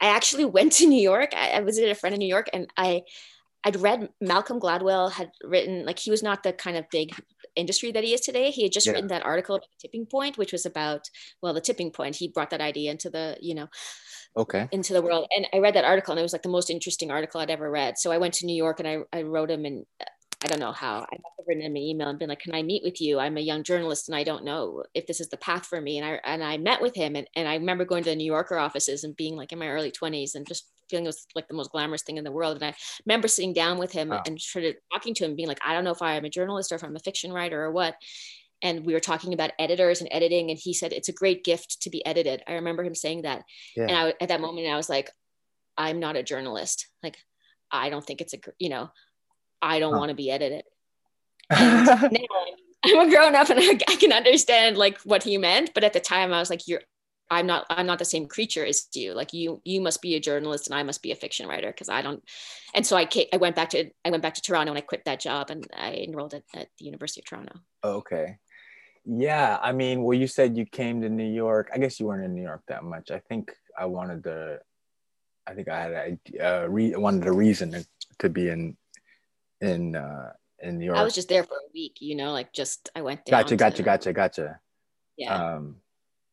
I actually went to New York. I, I visited a friend in New York and I, I'd read Malcolm Gladwell had written, like, he was not the kind of big industry that he is today. He had just Yeah. written that article about the tipping point, which was about, well, the tipping point. He brought that idea into the, you know, okay. into the world. And I read that article and it was like the most interesting article I'd ever read. So I went to New York and I, I wrote him and uh, I don't know how I must have written him an email and been like, can I meet with you? I'm a young journalist and I don't know if this is the path for me. And I, and I met with him and, and I remember going to the New Yorker offices and being like in my early twenties and just feeling it was like the most glamorous thing in the world. And I remember sitting down with him Wow. and sort of talking to him, being like, I don't know if I'm a journalist or if I'm a fiction writer or what. And we were talking about editors and editing. And he said, it's a great gift to be edited. I remember him saying that. Yeah. And I, at that moment, I was like, I'm not a journalist. Like, I don't think it's a, you know, I don't Huh. want to be edited. Now I'm, a grown up and I, I can understand like what he meant. But at the time I was like, you're, I'm not, I'm not the same creature as you. Like you, you must be a journalist and I must be a fiction writer. Cause I don't. And so I came, I went back to, I went back to Toronto and I quit that job and I enrolled at, at the University of Toronto. okay. Yeah, I mean, well, you said you came to New York. I guess you weren't in New York that much. I think I wanted to. I think I had a uh, re- wanted a reason to, to be in in uh, in New York. I was just there for a week, you know, like just, I went down. gotcha, gotcha, to- gotcha, gotcha. Yeah. Um,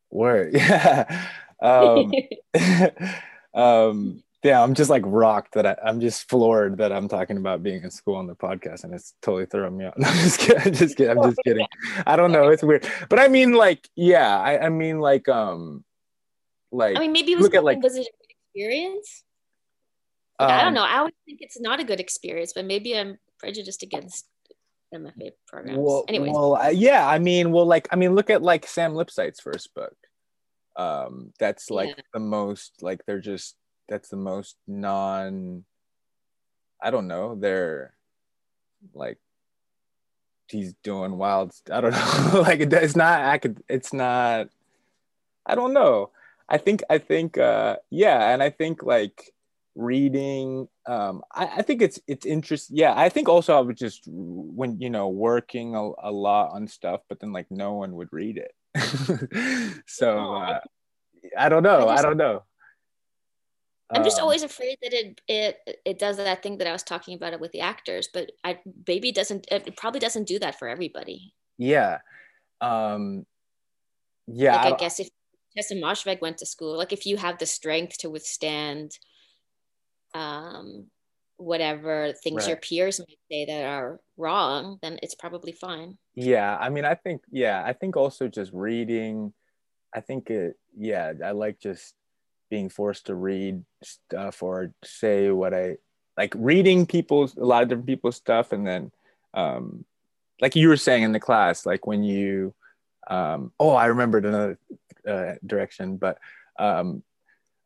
word. Yeah. Um, um, yeah, I'm just like rocked that I, I'm just floored that I'm talking about being in school on the podcast, and it's totally throwing me out. No, I'm just kidding. I'm just kidding. I'm just kidding. I don't know. It's weird, but I mean, like, yeah, I, I mean, like, um, like, I mean, maybe it was, look at, like- was it a good experience? Like, I don't um, know. I would think it's not a good experience, but maybe I'm prejudiced against MFA programs. Well, Anyways, well, uh, yeah. I mean, well, like, I mean, look at like Sam Lipsyte's first book. Um, that's like Yeah. the most, like, they're just that's the most non. I don't know. They're like he's doing wild. st- I don't know. like it, it's not. I could. It's not. I don't know. I think. I think. uh Yeah, and I think like reading um I, I think it's it's interesting yeah i think also i was just when you know working a, a lot on stuff but then like no one would read it so I- uh, i don't know I i, don't know I'm just Um, always afraid that it it it does that thing that I was talking about it with the actors, but I baby doesn't. It probably doesn't do that for everybody. yeah um yeah like I I, guess if Tessa Moshfegh went to school, like if you have the strength to withstand, um, whatever things your peers might say that are wrong, then it's probably fine. yeah i mean i think yeah i think also just reading i think it yeah i like just being forced to read stuff or say what i like reading people's a lot of different people's stuff and then um like you were saying in the class like when you um oh i remembered another uh, direction but um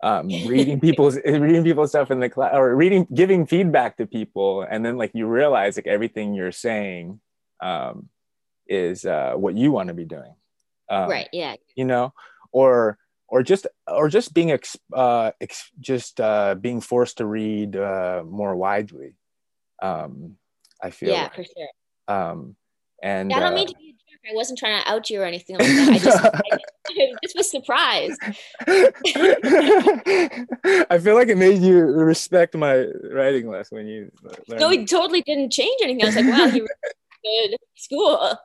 um reading people's reading people's stuff in the class or reading giving feedback to people and then like you realize like everything you're saying um is uh what you want to be doing um, right. Yeah. you know or or just or just being ex, uh ex, just uh being forced to read uh more widely um i feel Yeah, like. for sure. um and Yeah, I don't uh, mean to be a jerk. I wasn't trying to out you or anything like that. I just, I just was surprised. I feel like it made you respect my writing less when you learned. No, it totally didn't change anything. I was like, wow, he was good school.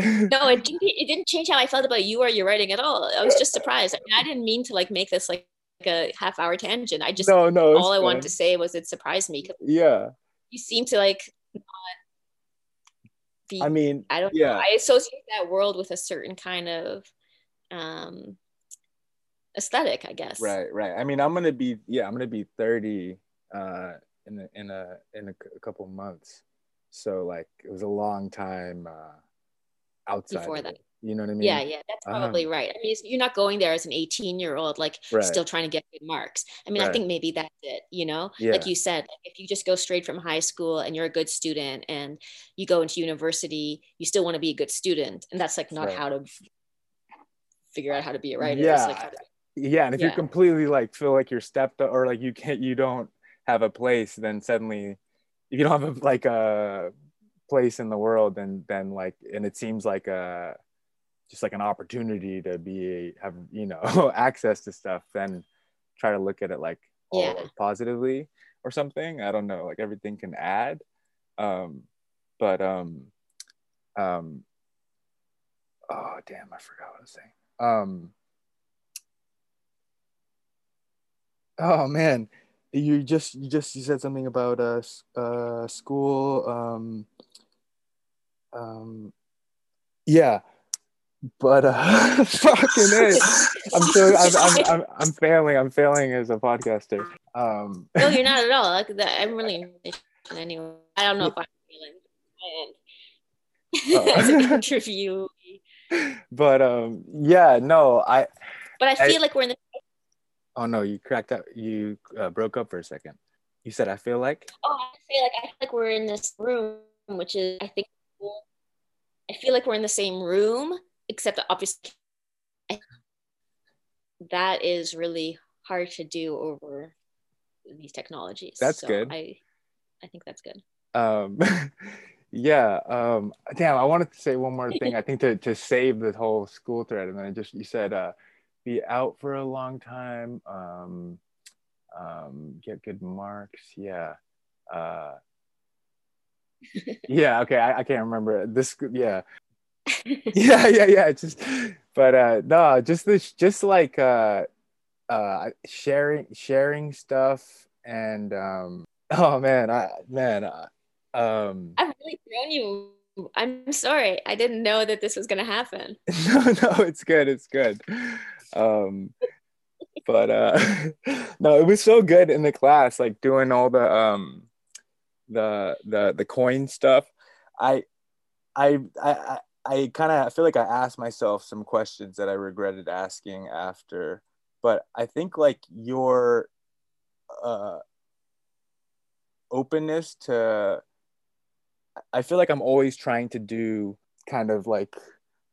No, it didn't. It didn't change how I felt about you or your writing at all. I was just surprised. I mean, I didn't mean to like make this like, a half hour tangent. I just no, no. all I it's wanted to say was it surprised me Yeah, you seem to like not be. I mean, I don't yeah. know. I associate that world with a certain kind of um aesthetic, I guess. right, right. I mean, I'm gonna be yeah, I'm gonna be 30 uh, in a, in a in a, c- a couple months. So like, it was a long time uh, outside Before that. it. You know what I mean? Yeah, yeah, that's Um, probably right. I mean, you're not going there as an 18 year old, like Right. still trying to get good marks. I mean, I think maybe that's it, you know? Yeah. Like you said, if you just go straight from high school and you're a good student and you go into university, you still want to be a good student. And that's like not Right. how to figure out how to be a writer. Yeah. Like to- yeah and if you're completely like feel like you're stepped or like you can't you don't have a place then suddenly if you don't have a, like a place in the world then then like and it seems like a just like an opportunity to be have you know access to stuff then try to look at it like all Yeah. like, positively or something. I don't know like everything can add. Um but um um oh damn i forgot what i was saying. Um Oh man, you just you just you said something about uh uh school um um yeah, but uh fucking it. I'm so I'm, I'm I'm I'm failing. I'm failing as a podcaster. Um no, you're not at all. Like that, I'm really anyway. I don't know if I'm feeling as an interview, but um yeah, no, I but I I- feel like we're in the oh no, you cracked up. You uh, broke up for a second. You said I feel like oh, I feel like I feel like we're in this room, which is I think I feel like we're in the same room, except obviously that is really hard to do over these technologies. That's So good. I I think that's good. um yeah um damn i wanted to say one more thing i think to to save the whole school thread and then i just you said uh be out for a long time um um get good marks yeah uh yeah okay I, I can't remember this yeah yeah yeah yeah just but uh no just this just like uh uh sharing sharing stuff and um oh man i man uh, um I've really thrown you. I'm sorry. I didn't know that this was gonna happen. no no it's good it's good um but uh no it was so good in the class like doing all the um the the the coin stuff. I i i i, kind of feel like i asked myself some questions that i regretted asking after but i think like your uh openness to i feel like i'm always trying to do kind of like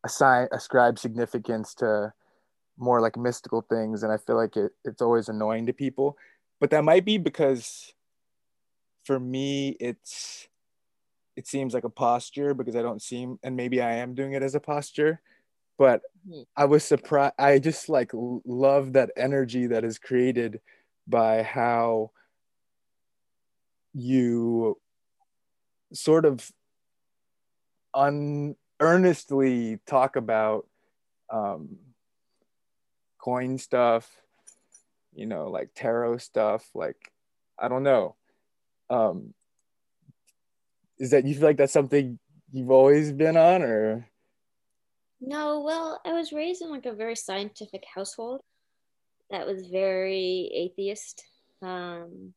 assign ascribe significance to more like mystical things and i feel like it, it's always annoying to people but that might be because for me it's it seems like a posture because i don't seem and maybe i am doing it as a posture but Mhm. i was surprised i just like love that energy that is created by how you sort of un earnestly talk about um, coin stuff, you know, like tarot stuff. Like, I don't know. Um is that you feel like that's something you've always been on or No, well, I was raised in like a very scientific household that was very atheist. Um,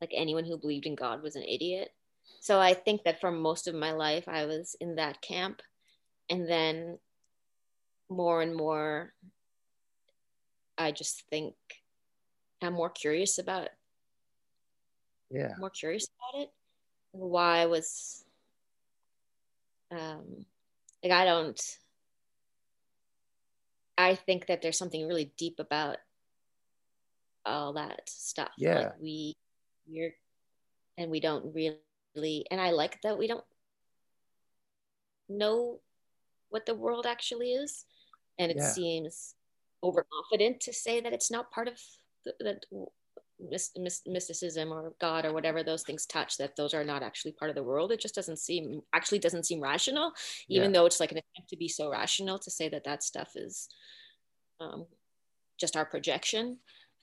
like anyone who believed in God was an idiot. So I think that for most of my life, I was in that camp. And then more and more, I just think I'm more curious about yeah more curious about it. Why I was um like I don't I think that there's something really deep about all that stuff. Yeah. Like we we're and we don't really and I like that we don't know what the world actually is. And it Yeah. seems overconfident to say that it's not part of the, that mysticism or God or whatever those things touch that those are not actually part of the world. It just doesn't seem actually doesn't seem rational, even Yeah. though it's like an attempt to be so rational to say that that stuff is um, just our projection.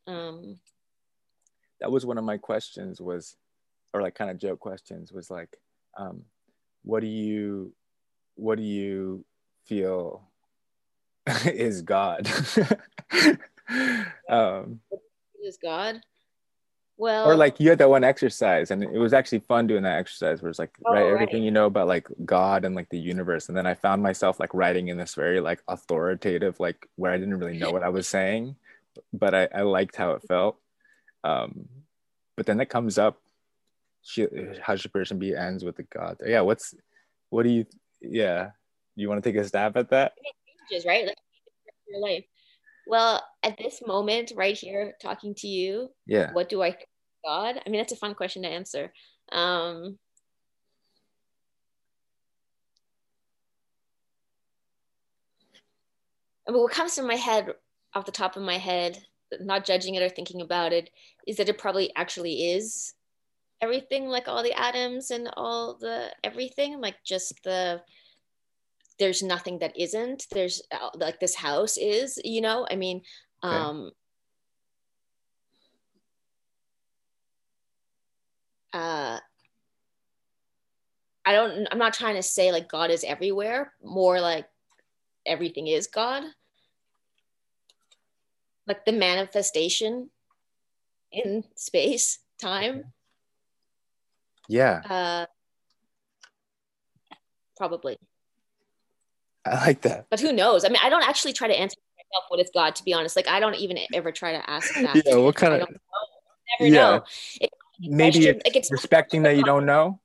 Um, that was one of my questions was or like kind of joke questions was like um what do you what do you feel is god um is God? Well, or like you had that one exercise and it was actually fun doing that exercise where it's like Oh, write right. everything you know about like god and like the universe and then i found myself like writing in this very like authoritative like where i didn't really know what i was saying but i, I liked how it felt um but then it comes up she, how should person be ends with the god yeah what's what do you yeah you want to take a stab at that changes, right? Like your life. Well, at this moment, right here, talking to you, yeah what do I think of God? I mean, that's a fun question to answer. Um, I mean, what comes to my head off the top of my head, not judging it or thinking about it, is that it probably actually is everything, like all the atoms and all the everything, like just the there's nothing that isn't. There's uh, like this house is, you know. I mean, Okay. um, uh, I don't. I'm not trying to say like God is everywhere. More like everything is God. Like the manifestation in space, time. yeah Uh, probably. I like that But who knows? I mean, I don't actually try to answer myself what is God. To be honest, like I don't even ever try to ask that. yeah what kind I of don't know. Never Yeah. know. It- maybe question, it's like, it's- respecting that you don't know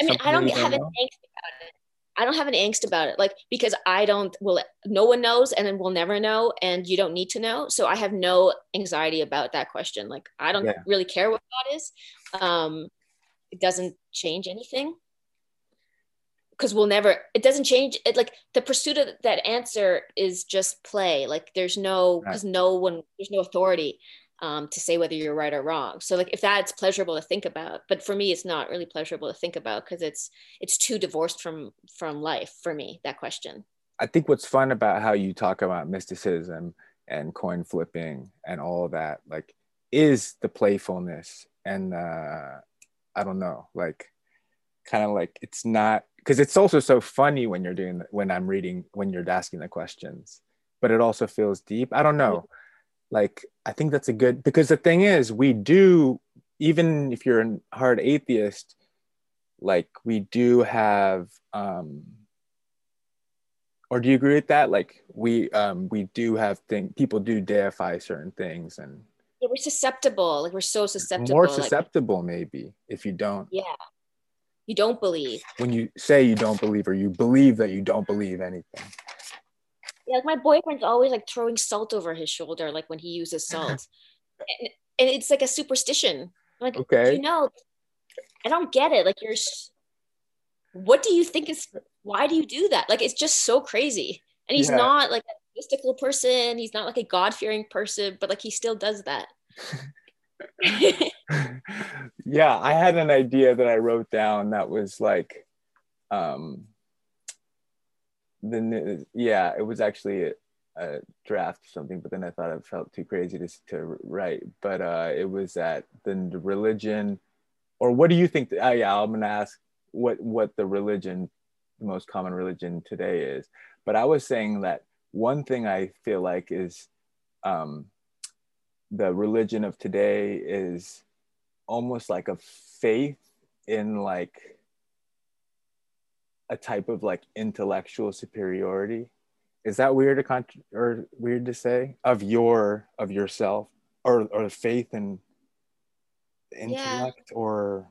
I mean, something I don't you have an angst about it. I don't have an angst about it, like because I don't. Well, no one knows, and then we'll never know, and you don't need to know. So I have no anxiety about that question. Like I don't Yeah. really care what God is. Um, it doesn't change anything because we'll never. It doesn't change. It like the pursuit of that answer is just play. Like there's no because no one there's no authority um, to say whether you're right or wrong. So like if that's pleasurable to think about, but for me it's not really pleasurable to think about because it's it's too divorced from from life for me. That question. I think what's fun about how you talk about mysticism and coin flipping and all of that, like, is the playfulness and uh, I don't know, like, kind of like it's not because it's also so funny when you're doing when I'm reading when you're asking the questions, but it also feels deep. I don't know, like I think that's a good because the thing is we do even if you're a hard atheist, like we do have um or do you agree with that like we um we do have thing people do deify certain things and Yeah, we're susceptible. Like we're so susceptible. more like, susceptible maybe if you don't yeah. You don't believe. when you say you don't believe or you believe that you don't believe anything Yeah, like my boyfriend's always like throwing salt over his shoulder, like when he uses salt, and, and it's like a superstition. I'm like, Okay. you know, I don't get it. Like, you're, what do you think is? Why do you do that? Like, it's just so crazy. And he's Yeah. not like a mystical person. He's not like a God fearing person, but like he still does that. yeah i had an idea that i wrote down that was like um the yeah it was actually a, a draft or something but then i thought it felt too crazy to, to write but uh it was that the religion or what do you think? Uh, yeah, I'm gonna ask what what the religion, the most common religion today is. But I was saying that one thing I feel like is um, the religion of today is almost like a faith in like a type of like intellectual superiority is that weird to con- or weird to say of your of yourself or or faith in intellect yeah. or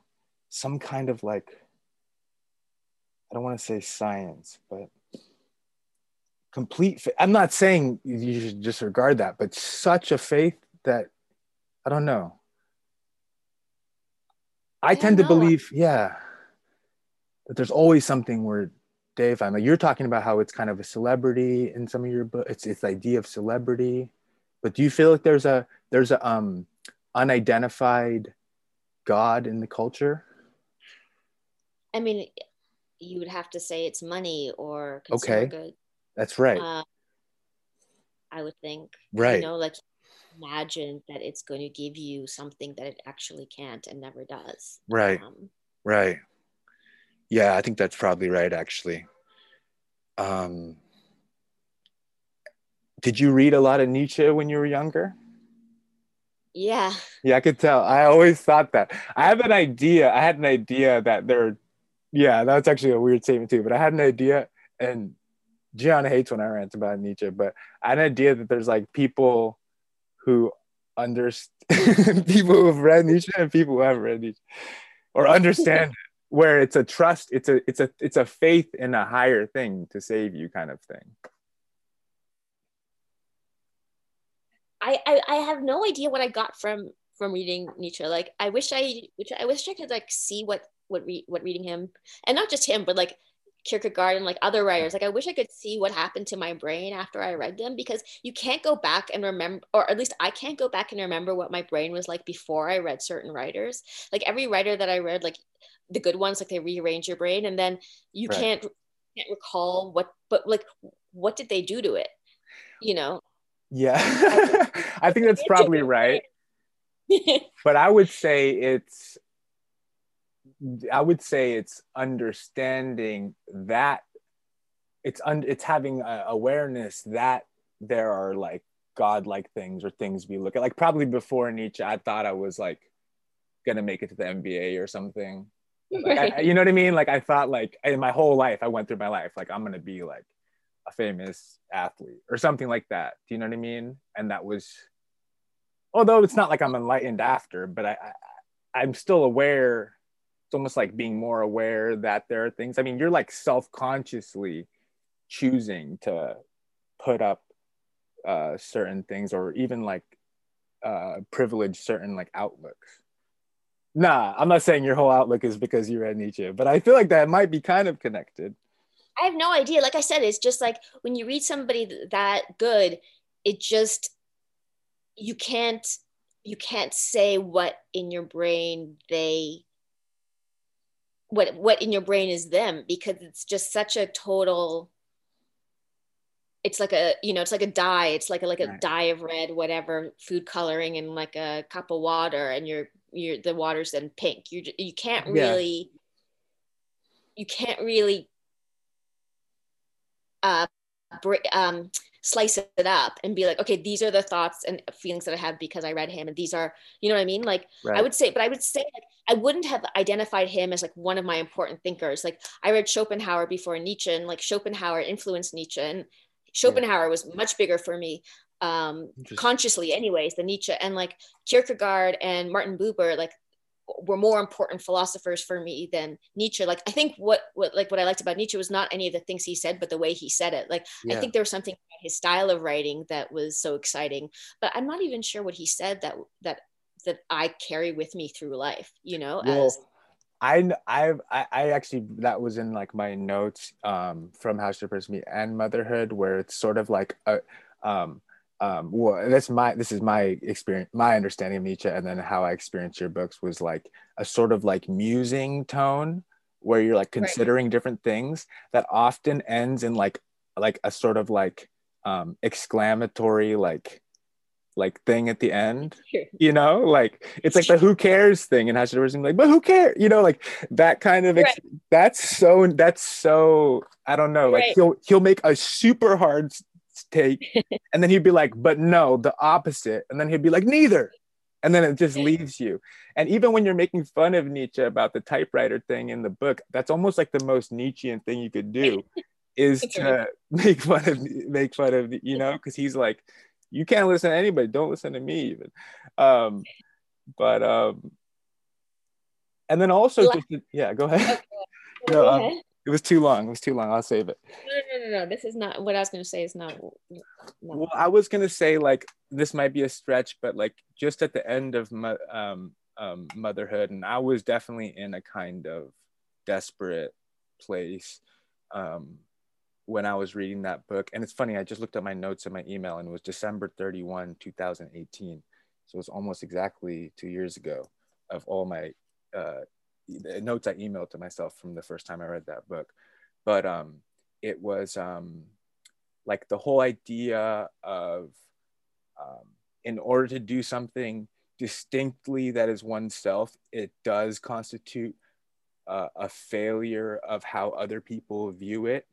some kind of like i don't want to say science but complete faith. i'm not saying you should disregard that but such a faith that i don't know i, I tend to believe yeah that there's always something where Dave, I'm like you're talking about how it's kind of a celebrity in some of your books. It's it's the idea of celebrity, but do you feel like there's a there's a um unidentified God in the culture? I mean, you would have to say it's money or okay, good. That's right. Uh, I would think. Right. You know, like imagine that it's going to give you something that it actually can't and never does. Right. Um, right. Yeah, I think that's probably right, actually. Um, did you read a lot of Nietzsche when you were younger? Yeah. Yeah, I could tell. I always thought that. I have an idea. I had an idea that there, yeah, that's actually a weird statement too, but I had an idea, and Gian hates when I rant about Nietzsche, but I had an idea that there's like people who understand, people who have read Nietzsche and people who haven't read Nietzsche or understand where it's a trust it's a it's a it's a faith in a higher thing to save you kind of thing. I, I i have no idea what i got from from reading nietzsche. Like i wish i which i wish i could like see what what re, what reading him and not just him but like Kierkegaard and like other writers. Mm. Like I wish I could see what happened to my brain after I read them because you can't go back and remember, or at least I can't go back and remember what my brain was like before I read certain writers. Like every writer that I read, like the good ones like they rearrange your brain and then you right. can't can't recall what but like what did they do to it you know yeah i think that's probably right but i would say it's i would say it's understanding that it's un- it's having awareness that there are like godlike things or things we look at like probably before nietzsche i thought i was like gonna make it to the NBA or something like, I, you know what I mean? Like I thought like in my whole life, I went through my life, like I'm gonna be like a famous athlete or something like that. Do you know what I mean? And that was, although it's not like I'm enlightened after, but I, I I'm still aware. It's almost like being more aware that there are things. I mean, you're like self-consciously choosing to put up uh, certain things or even like uh, privilege certain like outlooks Nah, I'm not saying your whole outlook is because you read Nietzsche, but I feel like that might be kind of connected. I have no idea. Like I said, it's just like when you read somebody that good, it just you can't you can't say what in your brain they what what in your brain is them because it's just such a total it's like a you know it's like a dye it's like a like a right. dye of red whatever food coloring and like a cup of water and you're you're the water's then pink you you can't really yeah. you can't really uh um slice it up and be like okay these are the thoughts and feelings that i have because i read him and these are you know what i mean like right. i would say but i would say like i wouldn't have identified him as like one of my important thinkers like i read schopenhauer before nietzsche and like schopenhauer influenced nietzsche and schopenhauer yeah. was much bigger for me um, consciously anyways than nietzsche and like kierkegaard and martin buber like were more important philosophers for me than nietzsche like i think what what like what i liked about nietzsche was not any of the things he said but the way he said it like yeah. i think there was something about his style of writing that was so exciting but i'm not even sure what he said that that that i carry with me through life you know well, as I I, I actually that was in like my notes um from How Should a Person Be and Motherhood where it's sort of like a um um, well, that's my this is my experience, my understanding of Nietzsche, and then how I experienced your books was like a sort of like musing tone where you're like considering right. different things that often ends in like like a sort of like um exclamatory like like thing at the end you know like it's like the who cares thing and Hashirama's like but who cares you know like that kind of ex- right. that's so that's so I don't know like right. he'll he'll make a super hard take. And then he'd be like but no the opposite. And then he'd be like neither. And then it just leaves you. And even when you're making fun of Nietzsche about the typewriter thing in the book that's almost like the most Nietzschean thing you could do is to make fun of make fun of you know because he's like you can't listen to anybody. Don't listen to me even. Um but um and then also just yeah go ahead. Okay. no, um, it was too long. It was too long. I'll save it. No no no no this is not what i was going to say is not, not well i was going to say like this might be a stretch but like just at the end of my um, um motherhood and i was definitely in a kind of desperate place um when I was reading that book. And it's funny, I just looked at my notes in my email and it was December 31, 2018. So it was almost exactly two years ago of all my uh, notes I emailed to myself from the first time I read that book. But um, it was um, like the whole idea of um, in order to do something distinctly that is oneself, it does constitute uh, a failure of how other people view it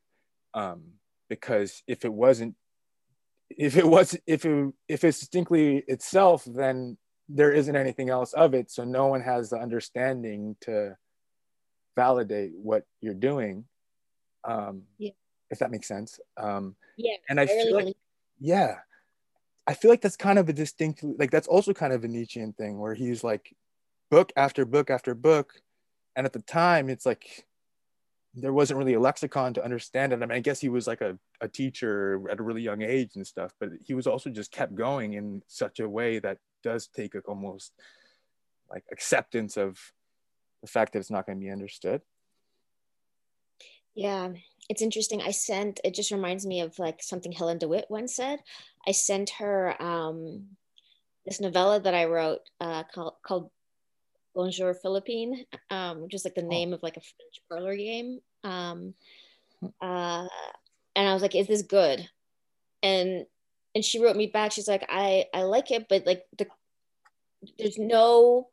um, because if it wasn't if it was if it if it's distinctly itself then there isn't anything else of it. So no one has the understanding to validate what you're doing. Um yeah. if that makes sense. Um yeah and i, feel like yeah. I feel like that's kind of a distinct like that's also kind of a nietzschean thing where he's like book after book after book. And at the time it's like there wasn't really a lexicon to understand it. I mean, I guess he was like a, a teacher at a really young age and stuff, but he was also just kept going in such a way that does take a, almost like acceptance of the fact that it's not going to be understood. Yeah, it's interesting. I sent, it just reminds me of like something Helen DeWitt once said. I sent her um, this novella that I wrote uh, called, called Bonjour Philippine, um, which is like the oh. name of like a French parlor game. Um, uh, and I was like, "Is this good?" And and she wrote me back. She's like, "I I like it, but like the there's no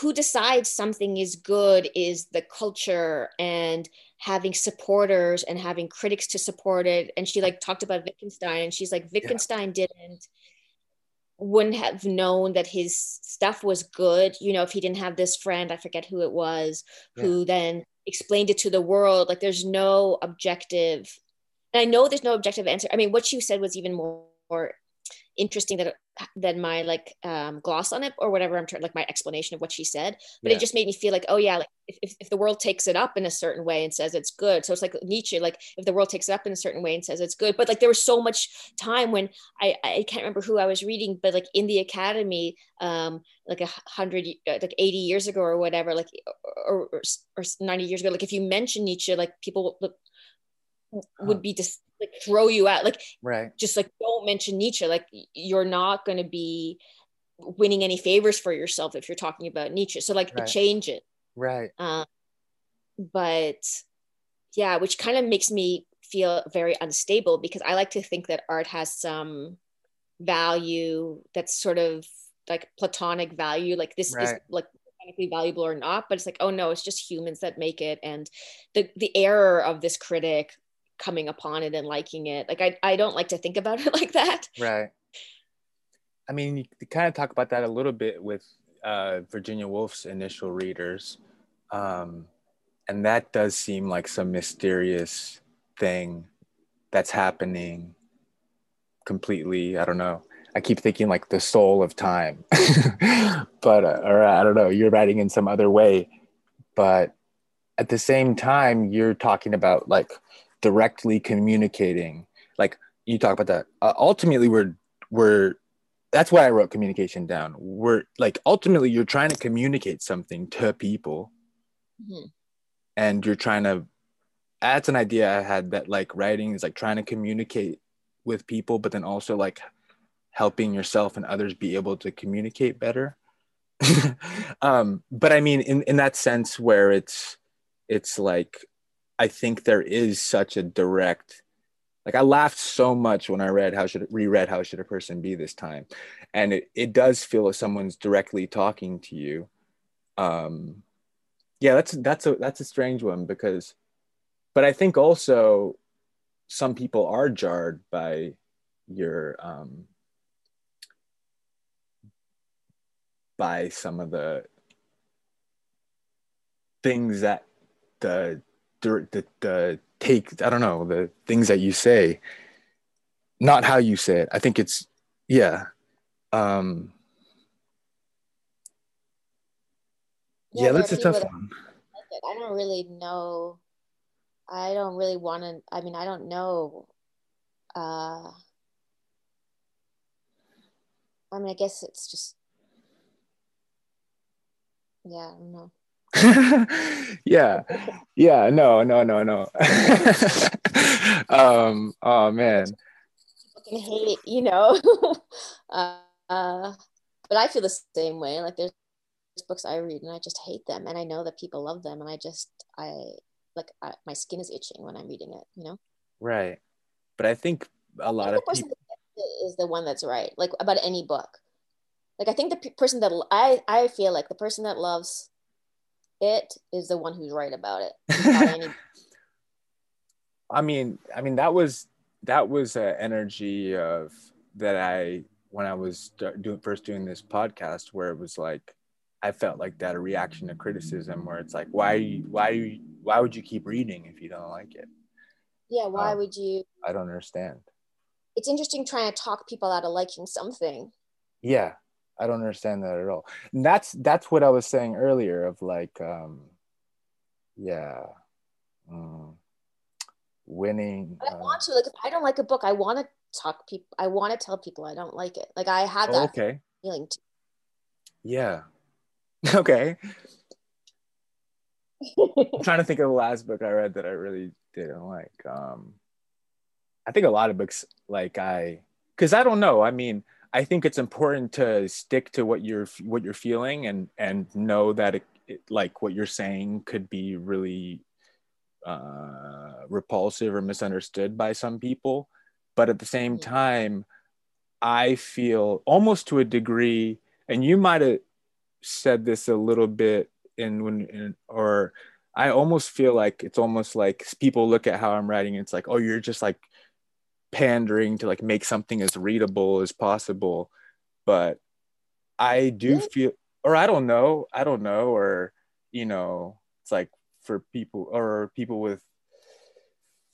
who decides something is good is the culture and having supporters and having critics to support it and she like talked about wittgenstein and she's like wittgenstein yeah. didn't wouldn't have known that his stuff was good you know if he didn't have this friend i forget who it was yeah. who then explained it to the world like there's no objective and i know there's no objective answer i mean what you said was even more, more interesting that than my like um, gloss on it or whatever I'm trying like my explanation of what she said. But yeah. it just made me feel like, oh yeah, like if, if the world takes it up in a certain way and says it's good. So it's like Nietzsche, like if the world takes it up in a certain way and says it's good. But like there was so much time when I I can't remember who I was reading, but like in the academy, um, like a hundred like 80 years ago or whatever, like or, or, or 90 years ago, like if you mention Nietzsche, like people would be just like throw you out like right just like don't mention nietzsche like you're not going to be winning any favors for yourself if you're talking about nietzsche so like right. change it right um, but yeah which kind of makes me feel very unstable because i like to think that art has some value that's sort of like platonic value like this right. is like valuable or not but it's like oh no it's just humans that make it and the the error of this critic coming upon it and liking it. Like I, I don't like to think about it like that. Right. I mean, you kind of talk about that a little bit with uh, Virginia Woolf's initial readers. Um, and that does seem like some mysterious thing that's happening completely. I don't know. I keep thinking like the soul of time, but, uh, or I don't know, you're writing in some other way. But at the same time, you're talking about like directly communicating. Like you talk about that. Uh, ultimately we're we're that's why i wrote communication down. We're like ultimately you're trying to communicate something to people. Mm-hmm. and you're trying to that's an idea i had that like writing is like trying to communicate with people but then also like helping yourself and others be able to communicate better. Um but i mean in in that sense where it's it's like I think there is such a direct like I laughed so much when I read how should reread how should a person be this time, and it it does feel like someone's directly talking to you. Um, yeah, that's that's a that's a strange one because, but I think also some people are jarred by your um by some of the things that the the the take i don't know the things that you say not how you say it i think it's yeah um yeah, there that's a tough one. I don't really know. I don't really want to. I mean, I don't know. Uh, I mean, I guess it's just. Yeah, I don't know. yeah yeah no no no no um oh man Fucking hate, you know. uh, uh, but I feel the same way. Like there's books I read and I just hate them, and I know that people love them, and I just I like I, my skin is itching when I'm reading it. You know. right but i think a lot the of person people that gets it is the one that's right like about any book like i think the pe- person that i i feel like the person that loves it is the one who's right about it any- I mean, I mean that was that was an energy of that I when I was doing first doing this podcast where it was like I felt like that a reaction to criticism where it's like why why why would you keep reading if you don't like it? yeah why Um, would you I don't understand. it's interesting trying to talk people out of liking something Yeah, I don't understand that at all. And that's that's what I was saying earlier of like um yeah. mm, winning I uh, want to like if I don't like a book, I want to talk people. I want to tell people I don't like it. Like I had oh, that okay. feeling. Too. Yeah. Okay. I'm trying to think of the last book I read that I really didn't like. Um, I think a lot of books like I, because I don't know. I mean, I think it's important to stick to what you're what you're feeling and and know that it, it like what you're saying could be really uh, repulsive or misunderstood by some people. But at the same Mhm. time, I feel almost to a degree, and you might have said this a little bit in when in, or I almost feel like it's almost like people look at how I'm writing it's like, oh, you're just like pandering to like make something as readable as possible. But I do feel or I don't know, I don't know, or you know, it's like for people or people with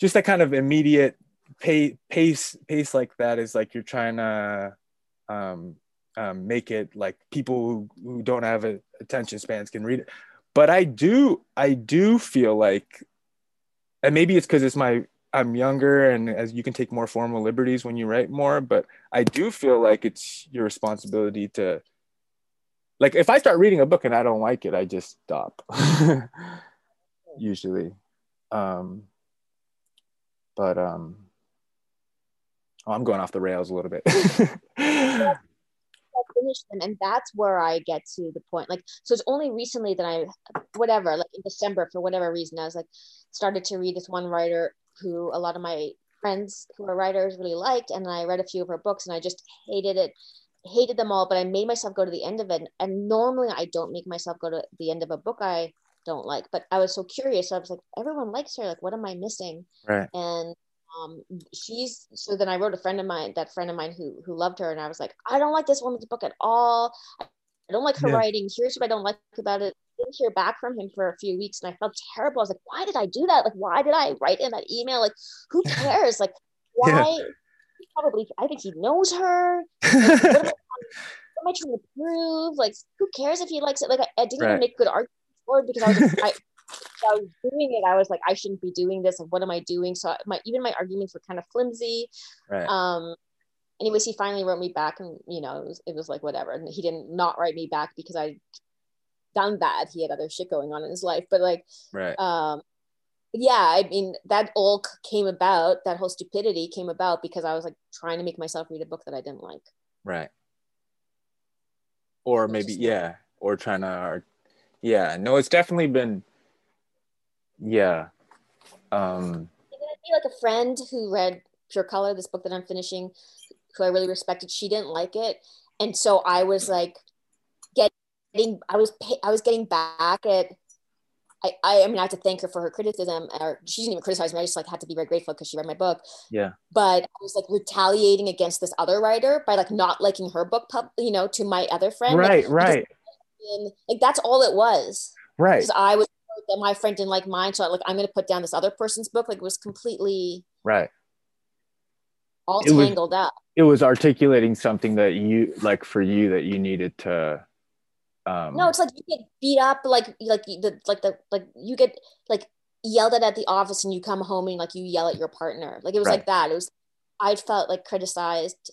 just that kind of immediate pay, pace pace like that is like you're trying to um, um, make it like people who, who don't have a, attention spans can read it. But I do I do feel like, and maybe it's because it's my I'm younger and as you can take more formal liberties when you write more. But I do feel like it's your responsibility to like if I start reading a book and I don't like it, I just stop. Usually. Um but um oh, I'm going off the rails a little bit. Them, and that's where I get to the point. Like, so it's only recently that I, whatever, like in December for whatever reason, I was like, started to read this one writer who a lot of my friends who are writers really liked, and I read a few of her books, and I just hated it, hated them all. But I made myself go to the end of it, and normally I don't make myself go to the end of a book I don't like, but I was so curious. So I was like, everyone likes her. Like, what am I missing? right. and um she's so then i wrote a friend of mine that friend of mine who who loved her and i was like i don't like this woman's book at all i don't like her Yeah. writing here's what i don't like about it didn't hear back from him for a few weeks and i felt terrible i was like why did i do that like why did i write in that email like who cares like why Yeah. he probably i think he knows her like, what, am I, what am i trying to prove like who cares if he likes it like i, I didn't Right. even make good arguments for it because i was I, I was doing it, I was like, I shouldn't be doing this. And what am I doing? So my even my arguments were kind of flimsy. Right. Um, anyways, he finally wrote me back, and you know, it was it was like whatever. And he didn't not write me back because I done that. He had other shit going on in his life, but like, right. um, yeah, I mean, that all came about. That whole stupidity came about because I was like trying to make myself read a book that I didn't like. Right. Or maybe yeah, or trying to or, yeah, no, it's definitely been yeah. Um be like a friend who read Pure Color, this book that I'm finishing, who I really respected, she didn't like it, and so I was like getting, I was I was getting back at. I, I mean, I have to thank her for her criticism, or she didn't even criticize me. I just like had to be very grateful because she read my book. Yeah. But I was like retaliating against this other writer by like not liking her book, pub, you know, to my other friend. Right, like, right. Because, like that's all it was. Right. Because I was that my friend didn't like mine, so I, like I'm gonna put down this other person's book. Like it was completely right all It was- tangled up. it was articulating something that you like for you that you needed to um No, it's like you get beat up, like like the like the like you get like yelled at at the office, and you come home and like you yell at your partner. Like it was Right. like that. It was I felt like criticized,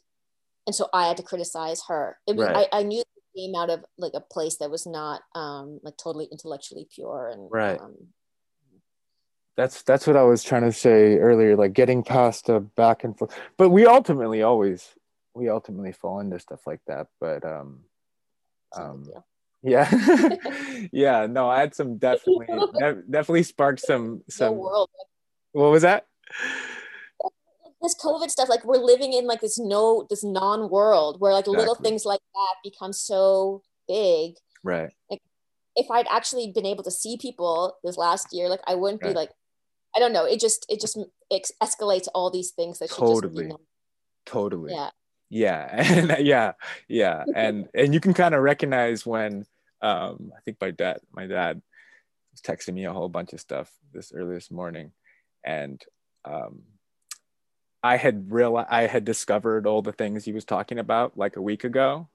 and so I had to criticize her. It was Right. I, I knew it came out of like a place that was not um like totally intellectually pure and Right. Um, that's that's what i was trying to say earlier like getting past the back and forth but we ultimately always we ultimately fall into stuff like that but um it's no big Um. Yeah yeah no i had some definitely definitely sparked some some world. what was that This COVID stuff, like we're living in like this no this non world where like little things like that become so big. right if I'd actually been able to see people this last year, like I wouldn't Right. be like, I don't know. It just it just ex- escalates all these things that should Totally. just be totally yeah. Yeah and yeah yeah and and you can kind of recognize when um i think my dad my dad was texting me a whole bunch of stuff this early this morning and um i had real i had discovered all the things he was talking about like a week ago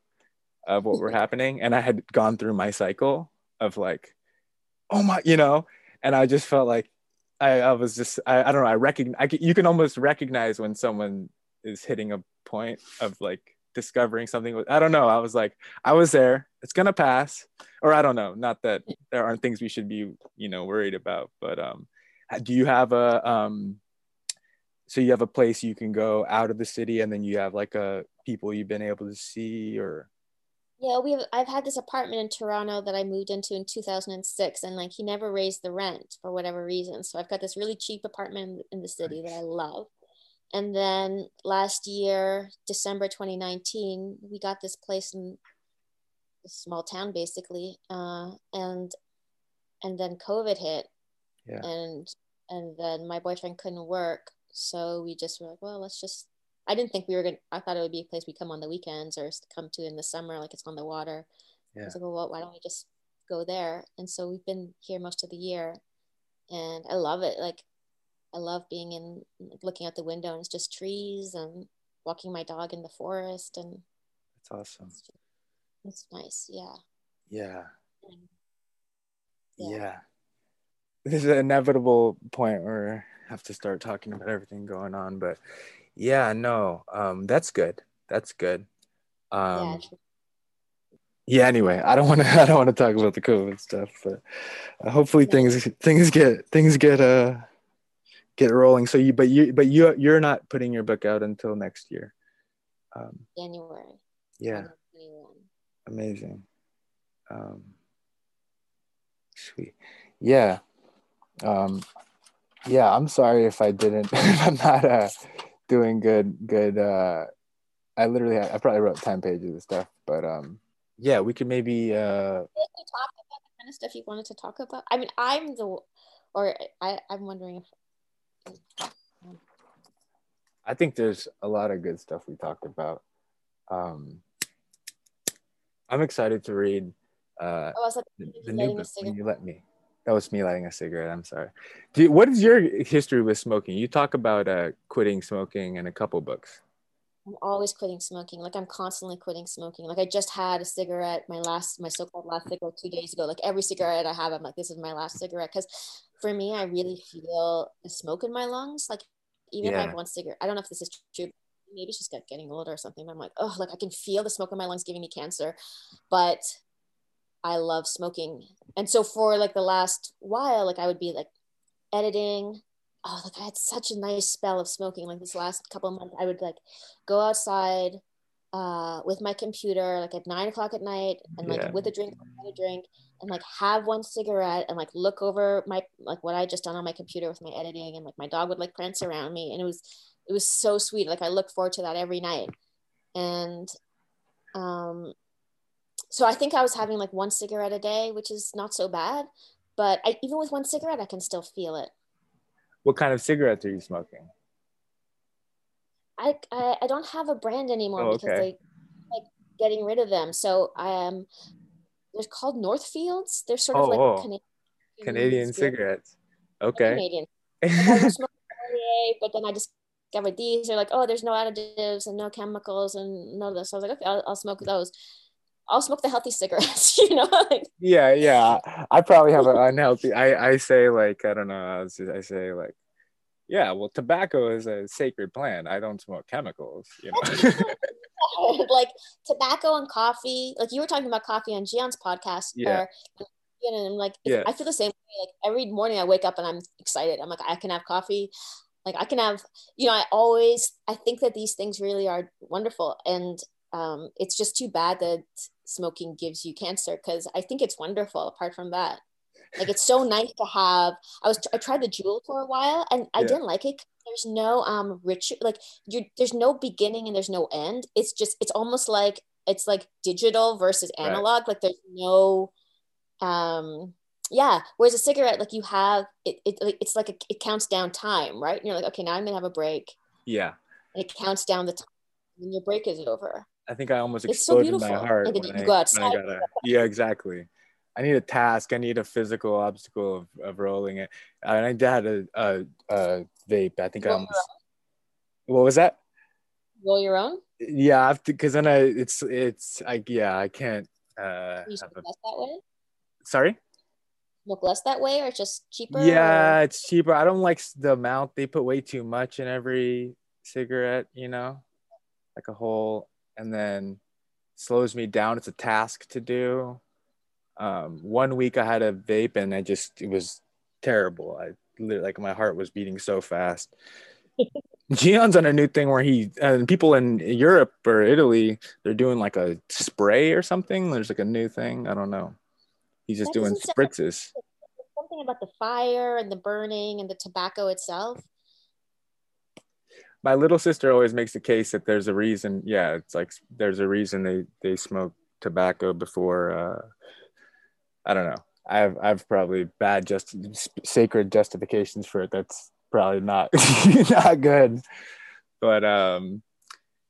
of what were happening and i had gone through my cycle of like oh my you know and i just felt like i, I was just I, I don't know i recognize I, you can almost recognize when someone is hitting a point of like discovering something i don't know. I was like i was there. It's gonna pass. Or i don't know. Not that there aren't things we should be you know worried about but um do you have a um so you have a place you can go out of the city and then you have like a people you've been able to see or? Yeah, we have I've had this apartment in Toronto that I moved into in 2006 and like he never raised the rent for whatever reason. So I've got this really cheap apartment in the city that I love. And then last year, December 2019, we got this place in a small town basically. Uh, and and then COVID hit. Yeah. And and then my boyfriend couldn't work. So we just were like well let's just i didn't think we were gonna i thought it would be a place we come on the weekends or come to in the summer like it's on the water. Yeah. i was like well why don't we just go there? And so we've been here most of the year and i love it. Like i love being in looking out the window and it's just trees and walking my dog in the forest and that's awesome. It's, it's nice yeah. Yeah. And- yeah. This is an inevitable point where I have to start talking about everything going on but yeah no um that's good. That's good. Yeah um it's- yeah anyway i don't want to i don't want to talk about the covid stuff but uh, hopefully things things get things get uh get rolling. So you but you but you you're not putting your book out until next year. Um january. Yeah. Amazing. Um sweet. Yeah. Um yeah i'm sorry if i didn't i'm not uh doing good good uh i literally i probably wrote 10 pages of stuff but um yeah we could maybe uh you talk about the kind of stuff you wanted to talk about? I mean, I'm the, or I, I'm wondering if. I think there's a lot of good stuff we talked about um i'm excited to read uh Oh, I was like, the, the new book when you let me. That was me lighting a cigarette. I'm sorry. Do you, what is your history with smoking? You talk about uh, quitting smoking in a couple books. I'm always quitting smoking. Like I'm constantly quitting smoking. Like I just had a cigarette, my last, my so-called last cigarette two days ago. Like every cigarette I have, I'm like, this is my last cigarette. Because for me, I really feel the smoke in my lungs. Like even if I Yeah. have one cigarette, I don't know if this is true. Maybe just get- getting older or something. But I'm like, oh, like I can feel the smoke in my lungs giving me cancer. But I love smoking. And so for like the last while, like I would be like editing. Oh, like I had such a nice spell of smoking. Like this last couple of months, I would like go outside uh, with my computer like at nine o'clock at night and like Yeah. with a drink, a drink, and like have one cigarette and like look over my like what I just done on my computer with my editing and like my dog would like prance around me and it was it was so sweet. Like I look forward to that every night. And um, so I think I was having like one cigarette a day, which is not so bad. But I, even with one cigarette, I can still feel it. What kind of cigarettes are you smoking? I, I, I don't have a brand anymore Oh, because okay. they like getting rid of them. So I am. they're called Northfields. They're sort of Oh, like oh. Canadian, Canadian cigarettes. Okay. Canadian. Like, I was smoking Perrier, but then I discovered these. They're like, oh, there's no additives and no chemicals and none of this. So I was like, okay, I'll, I'll smoke those. I'll smoke the healthy cigarettes, you know? like, Yeah, yeah. I probably have an unhealthy. I I say like I don't know. I, was I say like, yeah. Well, tobacco is a sacred plant. I don't smoke chemicals. You know. like tobacco and coffee. Like you were talking about coffee on Gian's podcast. Yeah. Or, you know, and I'm like, Yeah. I feel the same way. Like every morning I wake up and I'm excited. I'm like, I can have coffee. Like I can have, you know, I always, I think that these things really are wonderful. And um, it's just too bad that smoking gives you cancer because I think it's wonderful apart from that. Like it's so nice to have. I was I tried the Juul for a while and I Yeah. didn't like it. There's no um rich like you there's no beginning and there's no end. It's just it's almost like it's like digital versus Right. analog. Like there's no um yeah. Whereas a cigarette, like you have it, it like it's like a, it counts down time, right? And you're like, okay, now I'm gonna have a break. yeah. And it counts down the time when your break is over. I think I almost It's so exploded my heart then when I, go when I got a, yeah, exactly. I need a task. I need a physical obstacle of, of rolling it. And I had a, a, a vape. I think I Roll almost. What was that? Roll your own. Yeah, I because then I it's it's like yeah I can't. Uh, You have a, less that way. sorry. Smoke less that way, or just cheaper? Yeah, or- it's cheaper. I don't like the amount they put way too much in every cigarette. You know, like a whole, and then slows me down. It's a task to do. Um, one week I had a vape and I just it was terrible. I like my heart was beating so fast. Gion's on a new thing where he and people in Europe or Italy they're doing like a spray or something. There's like a new thing. I don't know. He's just That doing spritzes. something about the fire and the burning and the tobacco itself. My little sister always makes the case that there's a reason yeah it's like there's a reason they they smoke tobacco before uh i don't know i've i've probably bad just sacred justifications for it that's probably not not good but um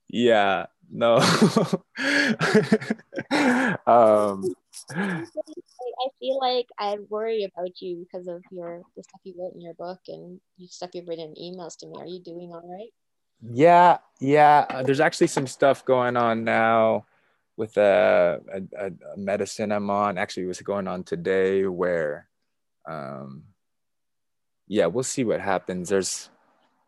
yeah no um I, feel like I worry about you because of your the stuff you wrote in your book and stuff you've written emails to me. Are you doing all right? Yeah, yeah. Uh, there's actually some stuff going on now with a, a, a medicine I'm on. Actually, it was going on today where, um, yeah, we'll see what happens. There's,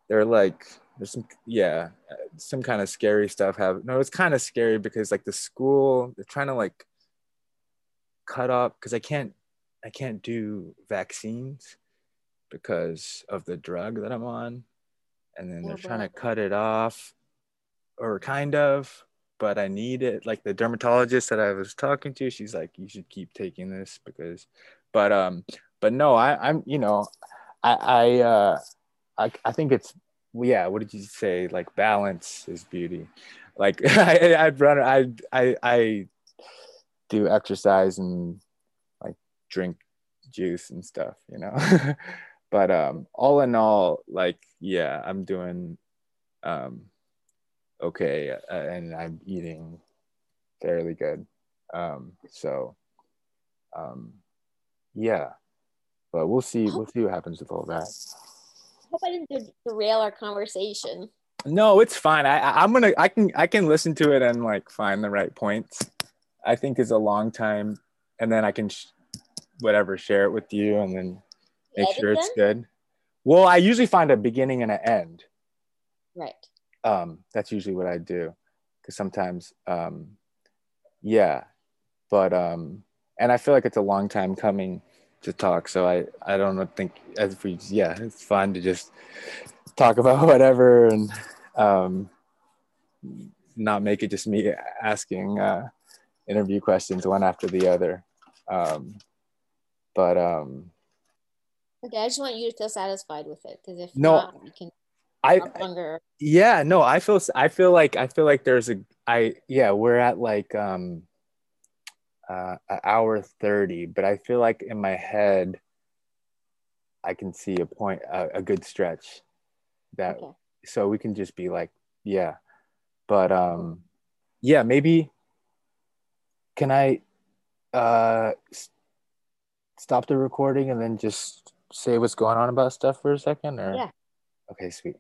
they're like, there's some, yeah, uh, some kind of scary stuff. Have no, it's kind of scary because like the school, they're trying to like cut up because I can't, I can't do vaccines because of the drug that I'm on and then they're trying to cut it off or kind of but i need it. Like the dermatologist that i was talking to she's like you should keep taking this because but um but no i i'm you know i i uh i, I think it's yeah what did you say? Like balance is beauty. Like I, i'd run i i i do exercise and like drink juice and stuff you know but um all in all like yeah i'm doing um okay uh, and i'm eating fairly good. Um so um yeah. But we'll see we'll see what happens with all that. I hope I didn't derail our conversation. no it's fine. I i'm gonna i can i can listen to it and like find the right points. I think is a long time and then i can sh- whatever share it with you and then make sure it's them? good well i usually find a beginning and an end Right. um that's usually what i do because sometimes um yeah but um and i feel like it's a long time coming to talk so i i don't think as we yeah it's fun to just talk about whatever and um not make it just me asking uh interview questions one after the other um but um Okay. I just want you to feel satisfied with it because if No. not, you can. I longer. yeah no i feel i feel like i feel like there's a i yeah we're at like um uh an hour 30 but i feel like in my head i can see a point a, a good stretch that Okay. so we can just be like yeah but um yeah maybe can i uh stop the recording and then just say what's going on about stuff for a second or Yeah. okay sweet